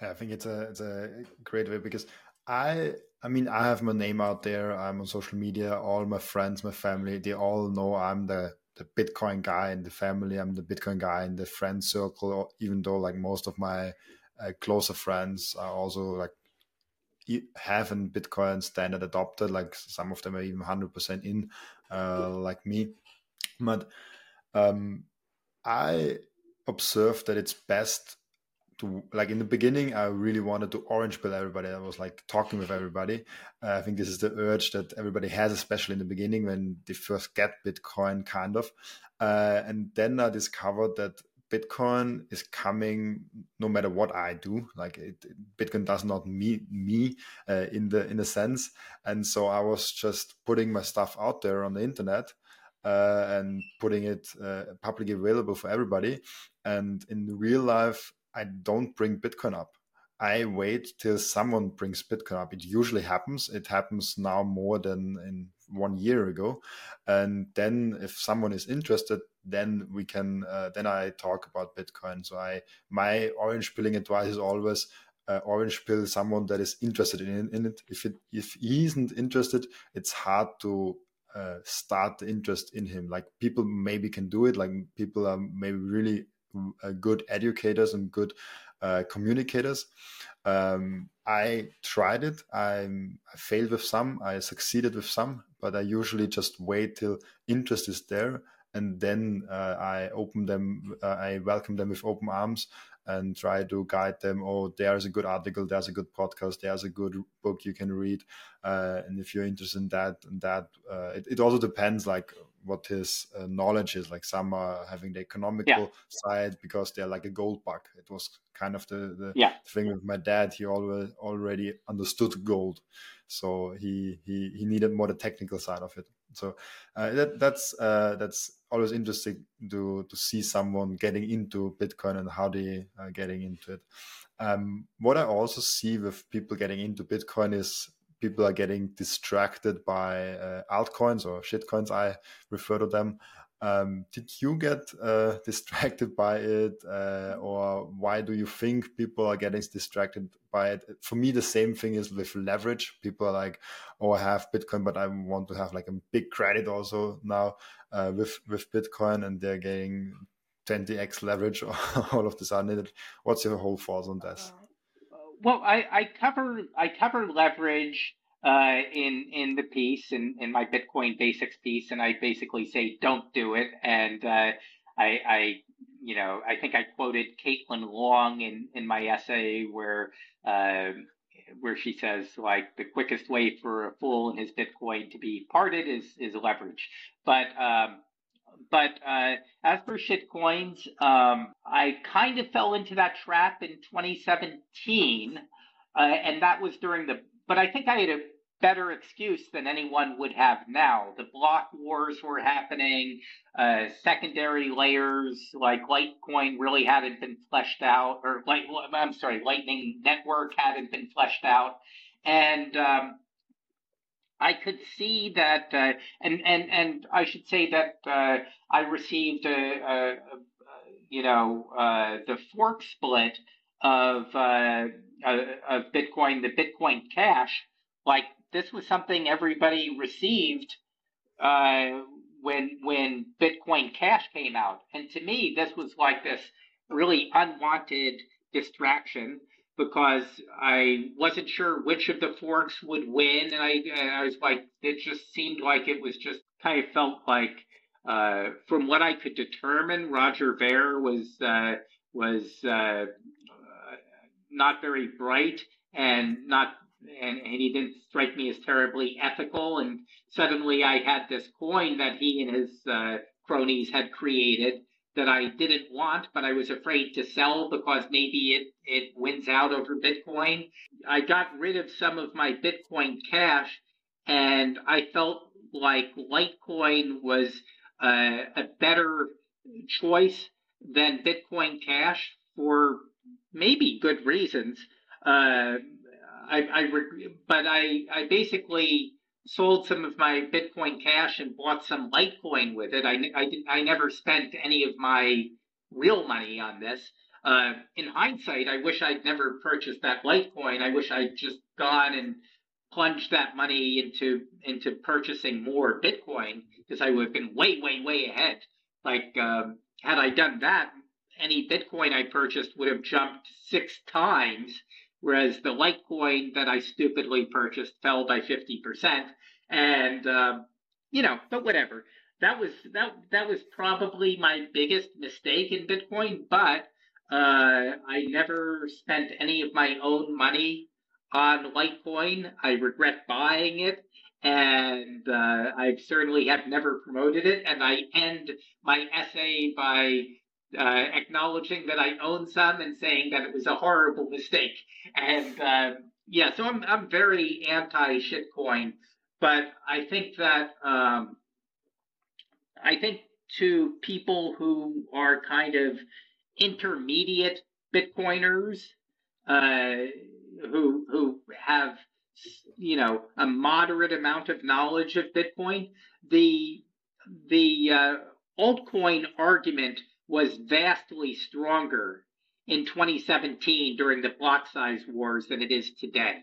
I think it's a, it's a great way because I I mean, I have my name out there. I'm on social media. All my friends, my family, they all know I'm the the Bitcoin guy in the family. I'm the Bitcoin guy in the friend circle. Even though like most of my uh, closer friends are also like have an Bitcoin standard adopted. Like some of them are even hundred percent in, uh, like me. But um, I observed that it's best to like in the beginning i really wanted to orange pill everybody. I was like talking with everybody. Uh, i think this is the urge that everybody has especially in the beginning when they first get bitcoin kind of. Uh, and then i discovered that bitcoin is coming no matter what i do. Like it, bitcoin does not meet me uh, in the in a sense. And so i was just putting my stuff out there on the internet uh, and putting it uh, publicly available for everybody. And in real life, I don't bring Bitcoin up. I wait till someone brings Bitcoin up. It usually happens. It happens now more than in one year ago. And then if someone is interested, then we can, uh, then I talk about Bitcoin. So I, my orange pilling advice is always uh, orange pill someone that is interested in, in it. If it, if he isn't interested, it's hard to uh, start the interest in him. Like people maybe can do it. Like people are maybe really uh, good educators and good uh, communicators. Um, I tried it. I, I, failed with some. I succeeded with some, but I usually just wait till interest is there and then uh, I open them, uh, I welcome them with open arms and try to guide them. Oh, there's a good article, there's a good podcast, there's a good book you can read, uh, and if you're interested in that and that, uh, it, it also depends like what his uh, knowledge is. Like some are having the economical yeah. side because they're like a gold bug. It was kind of the, the yeah. thing with my dad. He always already understood gold, so he he he needed more the technical side of it. So uh, that that's uh, that's always interesting to to see someone getting into Bitcoin and how they are getting into it. Um, what I also see with people getting into Bitcoin is people are getting distracted by uh, altcoins or shitcoins, I refer to them. Um, did you get uh, distracted by it, uh, or why do you think people are getting distracted by it? For me, the same thing is with leverage. People are like, "Oh, I have Bitcoin, but I want to have like a big credit also now uh, with with Bitcoin," and they're getting 20x leverage all of the sudden. What's your whole thoughts on this? Uh, well, I, I cover I cover leverage uh, in in the piece in, in my Bitcoin basics piece, and I basically say don't do it. And uh, I, I you know I think I quoted Caitlin Long in in my essay where uh, where she says like the quickest way for a fool and his Bitcoin to be parted is is leverage. But um, but uh, as for shitcoins, um, I kind of fell into that trap in 2017, uh, and that was during the. But I think I had a better excuse than anyone would have now. The block wars were happening. Uh, secondary layers like Litecoin really hadn't been fleshed out, or light, I'm sorry, Lightning Network hadn't been fleshed out, and um, I could see that, uh, and and and I should say that uh, I received a, a, a you know uh, the fork split of uh, uh, of Bitcoin, the Bitcoin Cash. Like this was something everybody received uh, when when Bitcoin Cash came out, and to me, this was like this really unwanted distraction because I wasn't sure which of the forks would win, and I I was like, it just seemed like it was just kind of felt like, uh, from what I could determine, Roger Ver was uh, was uh, not very bright and not and, and he didn't strike me as terribly ethical. And suddenly I had this coin that he and his uh, cronies had created that I didn't want, but I was afraid to sell because maybe it, it wins out over Bitcoin. I got rid of some of my Bitcoin cash and I felt like Litecoin was uh, a better choice than Bitcoin Cash for maybe good reasons. Uh, I, I, but I, I basically sold some of my Bitcoin Cash and bought some Litecoin with it. I, I, I never spent any of my real money on this. Uh, in hindsight, I wish I'd never purchased that Litecoin. I wish I'd just gone and plunged that money into into purchasing more Bitcoin because I would have been way, way, way ahead. Like um, had I done that, any Bitcoin I purchased would have jumped six times whereas the Litecoin that I stupidly purchased fell by 50%. And, uh, you know, but whatever. That was that that was probably my biggest mistake in Bitcoin, but uh, I never spent any of my own money on Litecoin. I regret buying it, and uh, I certainly have never promoted it. And I end my essay by uh, acknowledging that I own some and saying that it was a horrible mistake. And uh, yeah, so I'm I'm very anti shitcoin, but I think that um, I think to people who are kind of intermediate Bitcoiners, uh, who who have you know a moderate amount of knowledge of Bitcoin, the the uh, altcoin argument was vastly stronger in 2017 during the block size wars than it is today.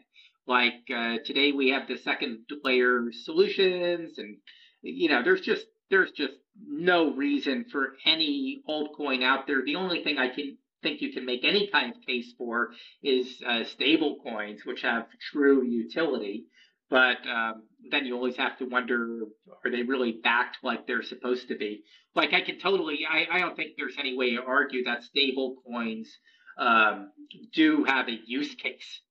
Like uh, today, we have the second layer solutions, and you know, there's just there's just no reason for any altcoin out there. The only thing I can think you can make any kind of case for is uh, stable coins, which have true utility. But um, then you always have to wonder: Are they really backed like they're supposed to be? Like I can totally, I, I don't think there's any way to argue that stable coins um, do have a use case,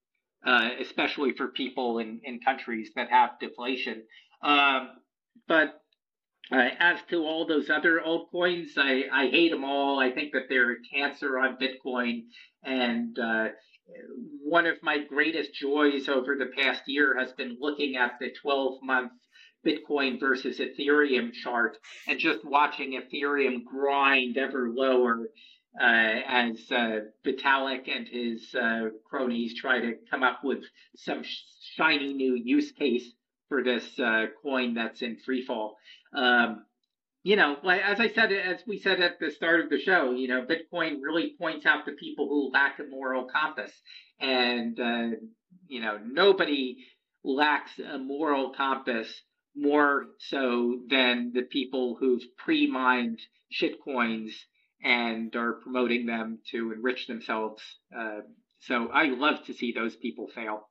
uh, especially for people in, in countries that have deflation. Um, but uh, as to all those other altcoins, I, I hate them all. I think that they're a cancer on Bitcoin. And uh, one of my greatest joys over the past year has been looking at the 12 month Bitcoin versus Ethereum chart and just watching Ethereum grind ever lower uh, as uh, Vitalik and his uh, cronies try to come up with some shiny new use case for this uh, coin that's in free fall. Um, you know, like as I said, as we said at the start of the show, you know, Bitcoin really points out the people who lack a moral compass, and uh, you know, nobody lacks a moral compass more so than the people who've pre-mined shitcoins and are promoting them to enrich themselves. Uh, so I love to see those people fail.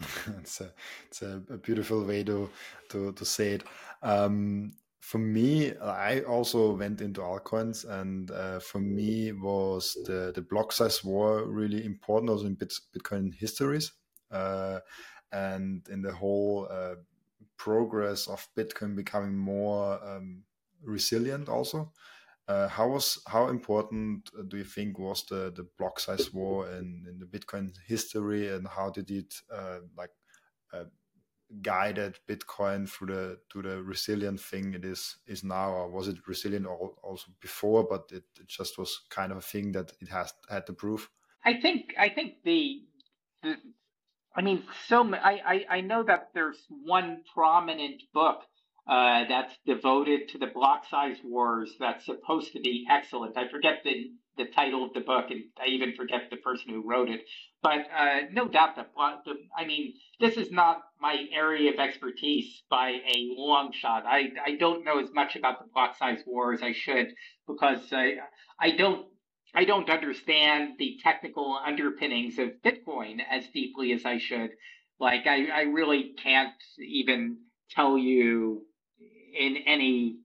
it's a it's a, beautiful way to to to say it. Um, for me, I also went into altcoins, and uh, for me was the the block size war really important also in Bitcoin histories, uh, and in the whole uh, progress of Bitcoin becoming more um, resilient also. Uh, how was how important uh, do you think was the the block size war in, in the Bitcoin history, and how did it uh, like guided Bitcoin through the to the resilient thing it is is now, or was it resilient also before, but it, it just was kind of a thing that it has had to prove? I think I think the, the I mean, so I, I I know that there's one prominent book uh, that's devoted to the block size wars that's supposed to be excellent. I forget the, the title of the book, and I even forget the person who wrote it. But uh, no doubt that, the, I mean, this is not my area of expertise by a long shot. I, I don't know as much about the block size war as I should because I, I don't I don't understand the technical underpinnings of Bitcoin as deeply as I should. Like I, I really can't even tell you in any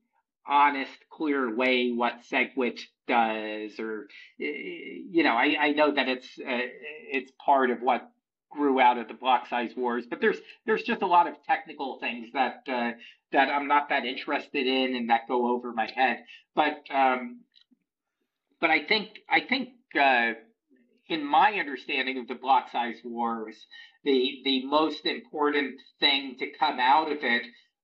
honest, clear way what SegWit does, or you know, I, I know that it's uh, it's part of what grew out of the block size wars, but there's there's just a lot of technical things that uh, that I'm not that interested in and that go over my head. But um, but I think I think uh, in my understanding of the block size wars, the the most important thing to come out of it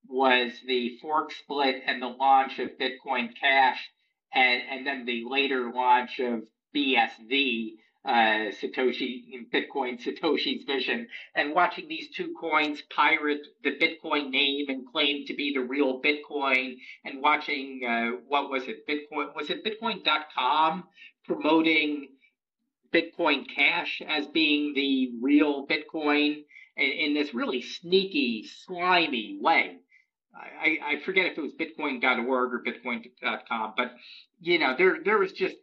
was the fork split and the launch of Bitcoin Cash, and, and then the later launch of BSV, uh, Satoshi, Bitcoin Satoshi's vision, and watching these two coins pirate the Bitcoin name and claim to be the real Bitcoin, and watching, uh, what was it, Bitcoin, was it Bitcoin.com promoting Bitcoin Cash as being the real Bitcoin in, in this really sneaky, slimy way. I, I forget if it was bitcoin.org or bitcoin.com, but you know, there there was just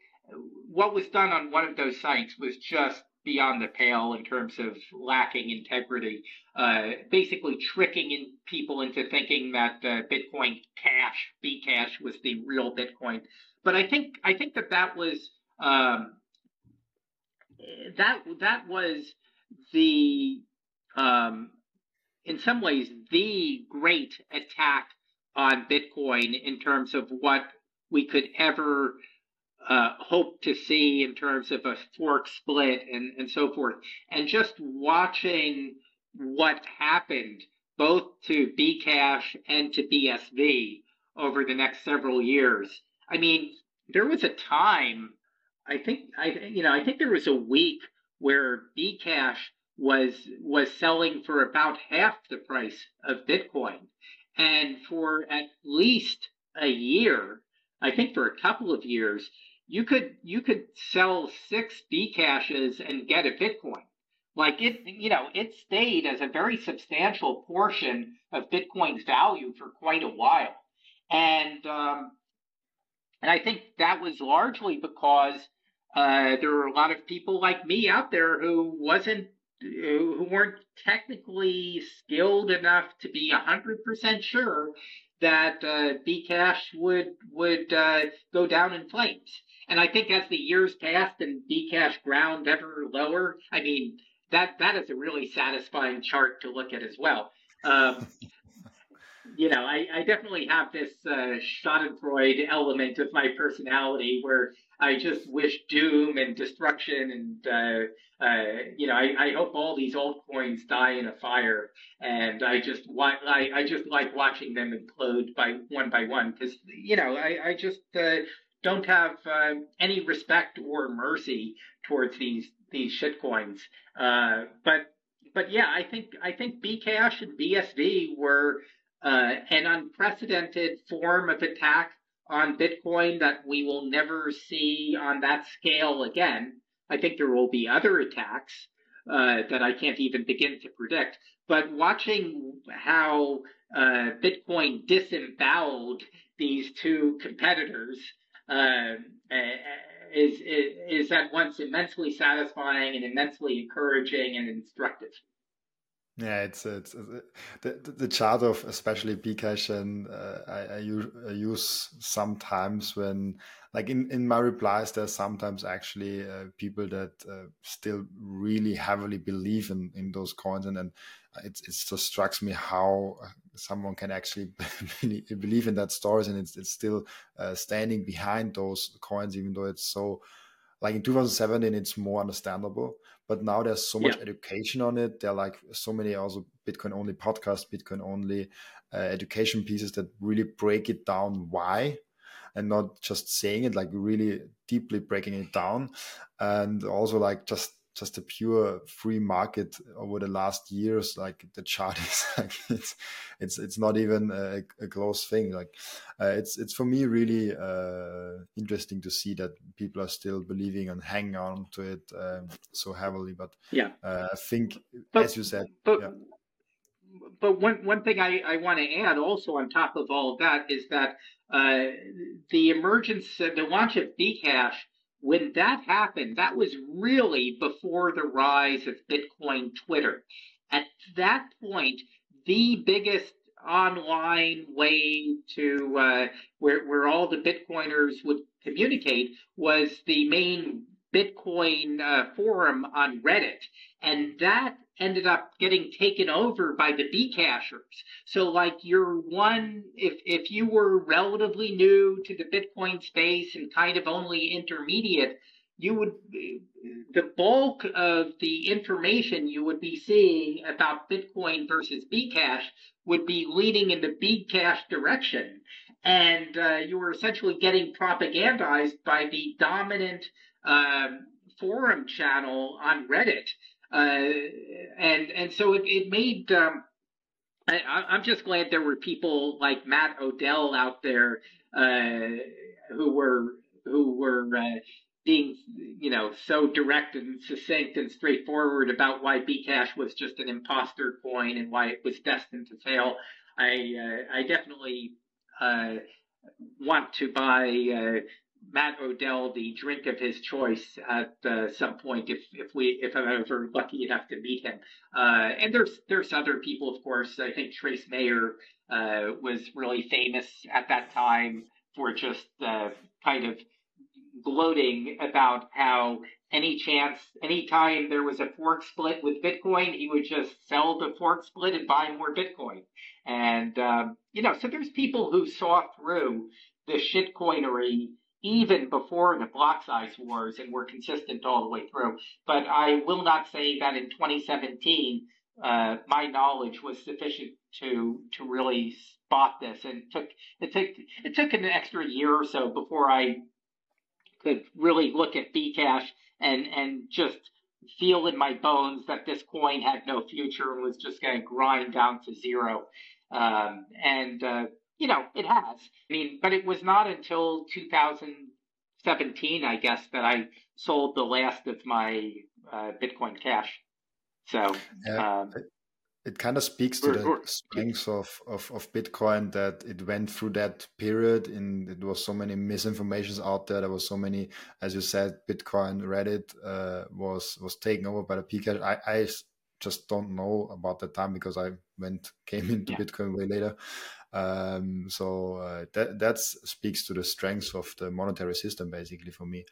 what was done on one of those sites was just beyond the pale in terms of lacking integrity. Uh, basically, tricking in people into thinking that uh, Bitcoin Cash, Bcash, was the real Bitcoin. But I think I think that that was um, that that was the um, in some ways the great attack on Bitcoin in terms of what we could ever uh, hope to see in terms of a fork split and, and so forth. And just watching what happened both to Bcash and to BSV over the next several years. I mean, there was a time, I think, I you know, I think there was a week where Bcash was was selling for about half the price of Bitcoin. And for at least a year, I think for a couple of years, you could you could sell six Bcashes and get a Bitcoin. Like it, you know, it stayed as a very substantial portion of Bitcoin's value for quite a while, and um, and I think that was largely because uh, there were a lot of people like me out there who wasn't who weren't technically skilled enough to be hundred percent sure that uh, Bcash would would uh, go down in flames. And I think as the years passed and Bcash ground ever lower, I mean that that is a really satisfying chart to look at as well. Um, you know, I, I definitely have this uh, Schadenfreude element of my personality where I just wish doom and destruction and uh, uh, you know I, I hope all these altcoins die in a fire. And I just I, I just like watching them implode by one by one because you know I, I just uh, don't have uh, any respect or mercy towards these these shitcoins uh, but but yeah I think I think Bcash and BSV were uh, an unprecedented form of attack on Bitcoin that we will never see on that scale again. I think there will be other attacks uh, that I can't even begin to predict. But watching how uh, Bitcoin disemboweled these two competitors uh, is, is, is at once immensely satisfying and immensely encouraging and instructive. Yeah, it's it's, the the chart of especially Bcash and uh, I, I, use, I use sometimes when like in in my replies there's sometimes actually uh, people that uh, still really heavily believe in in those coins. And then it it just strikes me how someone can actually believe in that stories. And it's it's still uh, standing behind those coins even though it's so like in 2017 it's more understandable but now there's so much yeah. education on it there are like so many also bitcoin only podcasts bitcoin only uh, education pieces that really break it down why and not just saying it like really deeply breaking it down and also like just just a pure free market over the last years like the chart is like it's it's it's not even a, a close thing like uh, it's it's for me really uh, interesting to see that people are still believing and hanging on to it um, so heavily but yeah uh, i think but, as you said but, yeah. but one one thing I, I want to add also on top of all of that is that uh, the emergence, the launch of Bcash when that happened, that was really before the rise of Bitcoin Twitter. At that point, the biggest online way to uh, where where all the Bitcoiners would communicate was the main Bitcoin uh, forum on Reddit, and that ended up getting taken over by the B cashers. So like you're one if if you were relatively new to the Bitcoin space and kind of only intermediate, you would the bulk of the information you would be seeing about Bitcoin versus Bcash would be leading in the Bcash direction. And uh, you were essentially getting propagandized by the dominant um, forum channel on Reddit. Uh, and and so it, it made um, I, am just glad there were people like Matt Odell out there uh, who were who were uh, being you know so direct and succinct and straightforward about why Bcash was just an imposter coin and why it was destined to fail. I uh, I definitely uh, want to buy Matt Odell the drink of his choice at uh, some point if if we if I'm ever lucky enough to meet him. Uh, and there's there's other people, of course. I think Trace Mayer uh, was really famous at that time for just uh, kind of gloating about how any chance, any time there was a fork split with Bitcoin, he would just sell the fork split and buy more Bitcoin. And um, you know, so there's people who saw through the shitcoinery even before the block size wars and were consistent all the way through. But I will not say that in 2017 uh, my knowledge was sufficient to to really spot this, and it took it took it took an extra year or so before I could really look at Bcash and and just feel in my bones that this coin had no future and was just going to grind down to zero. Um, and uh, you know, it has. I mean, but it was not until 2017, I guess, that I sold the last of my uh, Bitcoin Cash. So, um, it kind of speaks to the strength of, of, of Bitcoin that it went through that period and it was so many misinformations out there. There was so many, as you said, Bitcoin Reddit uh, was was taken over by the Bcash. I, I just don't know about that time because I went came into yeah. Bitcoin way later. Um, so uh, that that speaks to the strengths of the monetary system, basically for me.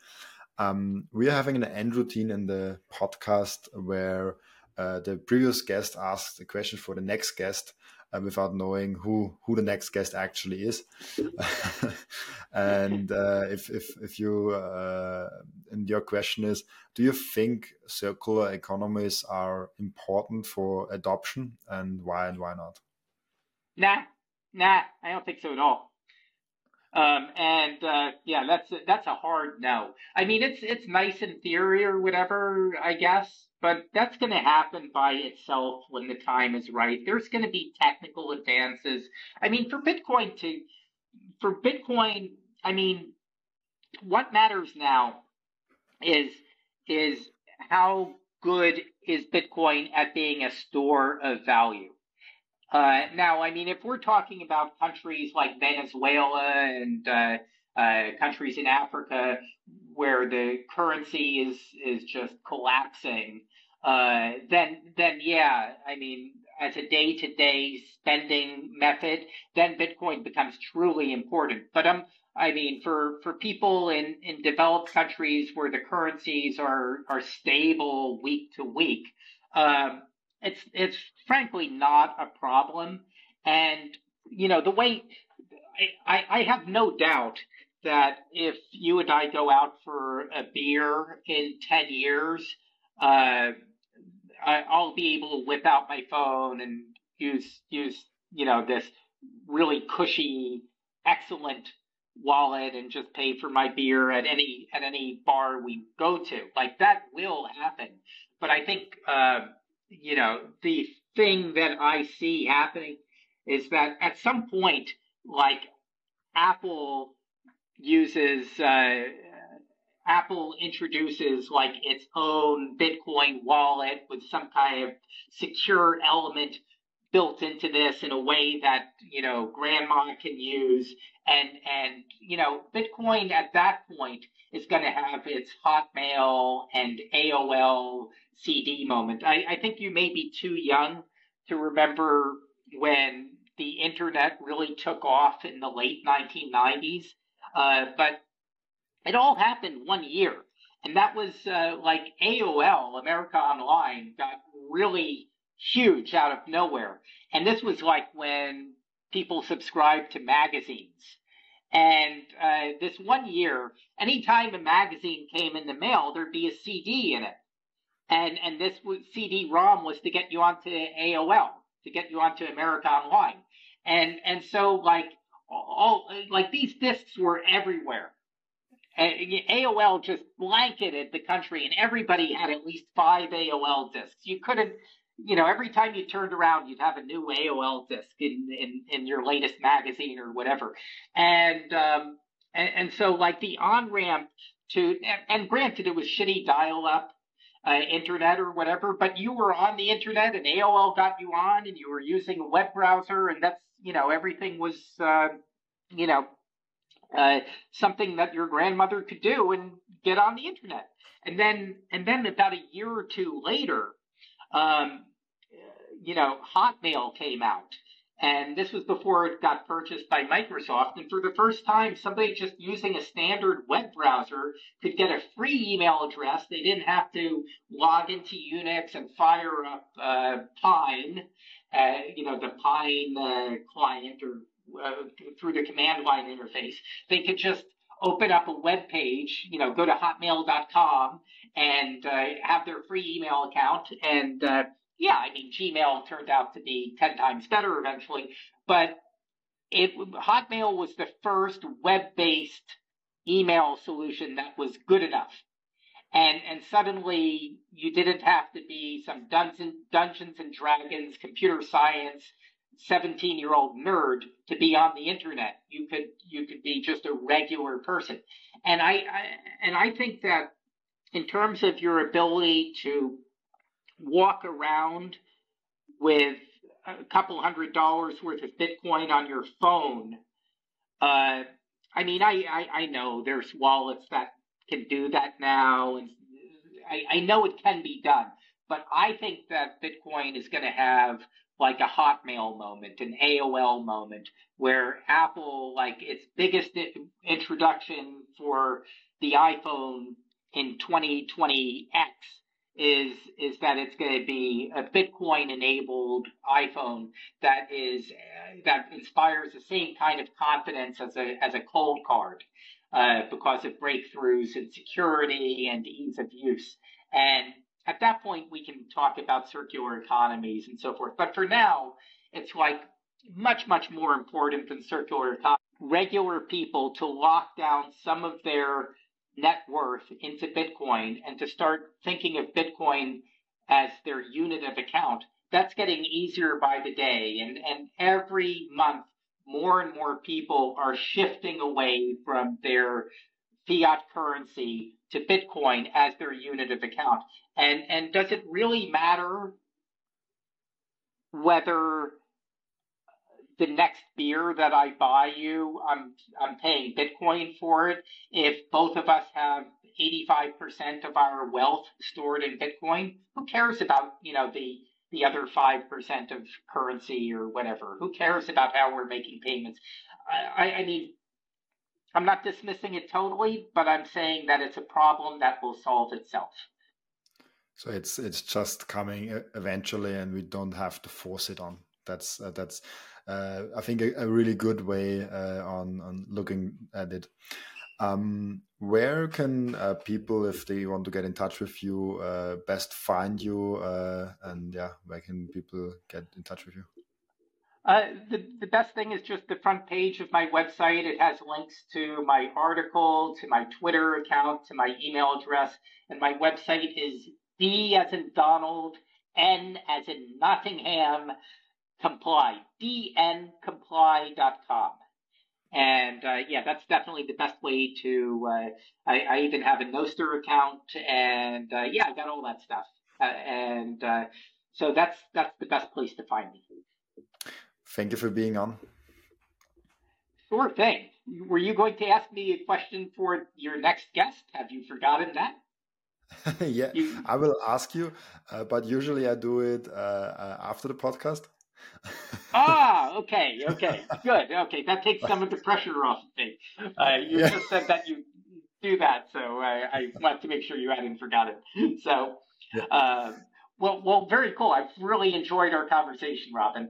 Um, we are having an end routine in the podcast where uh, the previous guest asked a question for the next guest uh, without knowing who who the next guest actually is. and uh, if if if you uh, and your question is, do you think circular economies are important for adoption, and why and why not? Nah, nah, I don't think so at all. Um, and uh, yeah, that's that's a hard no. I mean, it's it's nice in theory or whatever, I guess, but that's going to happen by itself when the time is right. There's going to be technical advances. I mean, for Bitcoin to for Bitcoin, I mean, what matters now is is how good is Bitcoin at being a store of value. Uh, now, I mean, if we're talking about countries like Venezuela and uh, uh, countries in Africa where the currency is is just collapsing, uh, then then yeah, I mean, as a day to day spending method, then Bitcoin becomes truly important. But um, I mean, for for people in in developed countries where the currencies are are stable week to week. Um, it's it's frankly not a problem, and you know the way I, I have no doubt that if you and I go out for a beer in ten years, uh, I, I'll be able to whip out my phone and use use you know this really cushy, excellent wallet and just pay for my beer at any at any bar we go to. Like that will happen. But I think uh, you know, the thing that I see happening is that at some point, like Apple uses, uh, Apple introduces like its own Bitcoin wallet with some kind of secure element built into this in a way that you know grandma can use. And and you know bitcoin at that point is going to have its hotmail and aol CD moment. I, I think you may be too young to remember when the internet really took off in the late 1990s, uh, but it all happened one year. And that was uh, like AOL, America Online, got really huge out of nowhere. And this was like when people subscribed to magazines. And uh, this one year, anytime a magazine came in the mail, there'd be a CD in it and and this CD-ROM was to get you onto AOL, to get you onto America Online, and and so like all like these discs were everywhere. AOL just blanketed the country, and everybody had at least five AOL discs. You couldn't, you know, every time you turned around, you'd have a new AOL disc in in, in your latest magazine or whatever, and um, and, and so like the on ramp to, and, and granted, it was shitty dial up uh, internet or whatever, but you were on the internet and AOL got you on and you were using a web browser and that's, you know, everything was, uh, you know, uh, something that your grandmother could do and get on the internet. And then, and then about a year or two later, um, you know, Hotmail came out and this was before it got purchased by Microsoft. And for the first time, somebody just using a standard web browser could get a free email address. They didn't have to log into Unix and fire up uh, Pine, uh, you know, the Pine uh, client or uh, through the command line interface. They could just open up a web page, you know, go to hotmail.com and uh, have their free email account and uh, yeah, I mean, Gmail turned out to be 10 times better eventually, but it, Hotmail was the first web-based email solution that was good enough. And, and suddenly you didn't have to be some Dungeons, Dungeons and Dragons, computer science, 17 year old nerd to be on the internet. You could, you could be just a regular person. And I, I and I think that in terms of your ability to walk around with a couple hundred dollars worth of Bitcoin on your phone. Uh, I mean, I, I, I know there's wallets that can do that now, and I, I know it can be done. But I think that Bitcoin is going to have like a Hotmail moment, an AOL moment, where Apple, like its biggest introduction for the iPhone in 2020X is is that it's going to be a Bitcoin enabled iPhone that is that inspires the same kind of confidence as a as a Coldcard uh, because of breakthroughs in security and ease of use. And at that point, we can talk about circular economies and so forth. But for now, it's like much much more important than circular economy. Regular people to lock down some of their net worth into Bitcoin and to start thinking of Bitcoin as their unit of account, that's getting easier by the day. And, and every month, more and more people are shifting away from their fiat currency to Bitcoin as their unit of account. And, and does it really matter whether the next beer that I buy you, I'm I'm paying Bitcoin for it. If both of us have 85% of our wealth stored in Bitcoin, who cares about, you know, the the other 5% of currency or whatever? Who cares about how we're making payments? I, I mean, I'm not dismissing it totally, but I'm saying that it's a problem that will solve itself. So it's it's just coming eventually, and we don't have to force it on. That's uh, that's uh, I think a, a, really good way uh, on on looking at it. Um, where can uh, people, if they want to get in touch with you, uh, best find you? And yeah, where can people get in touch with you? Uh, the, the best thing is just the front page of my website. It has links to my article, to my Twitter account, to my email address. And my website is D as in Donald, N as in Nottingham, comply, dncomply.com. And uh, yeah, that's definitely the best way to. Uh, I, I, even have a Nostr account, and uh, yeah, I got all that stuff. Uh, and uh, so that's that's the best place to find me. Thank you for being on. Sure thing. Were you going to ask me a question for your next guest? Have you forgotten that? yeah. I will ask you, uh, but usually I do it after the podcast ah, okay, okay, good. Okay, that takes some of the pressure off of me. Uh, you yeah. just said that you do that, so I, I wanted to make sure you hadn't forgotten. So, uh, well, well, very cool. I've really enjoyed our conversation, Robin.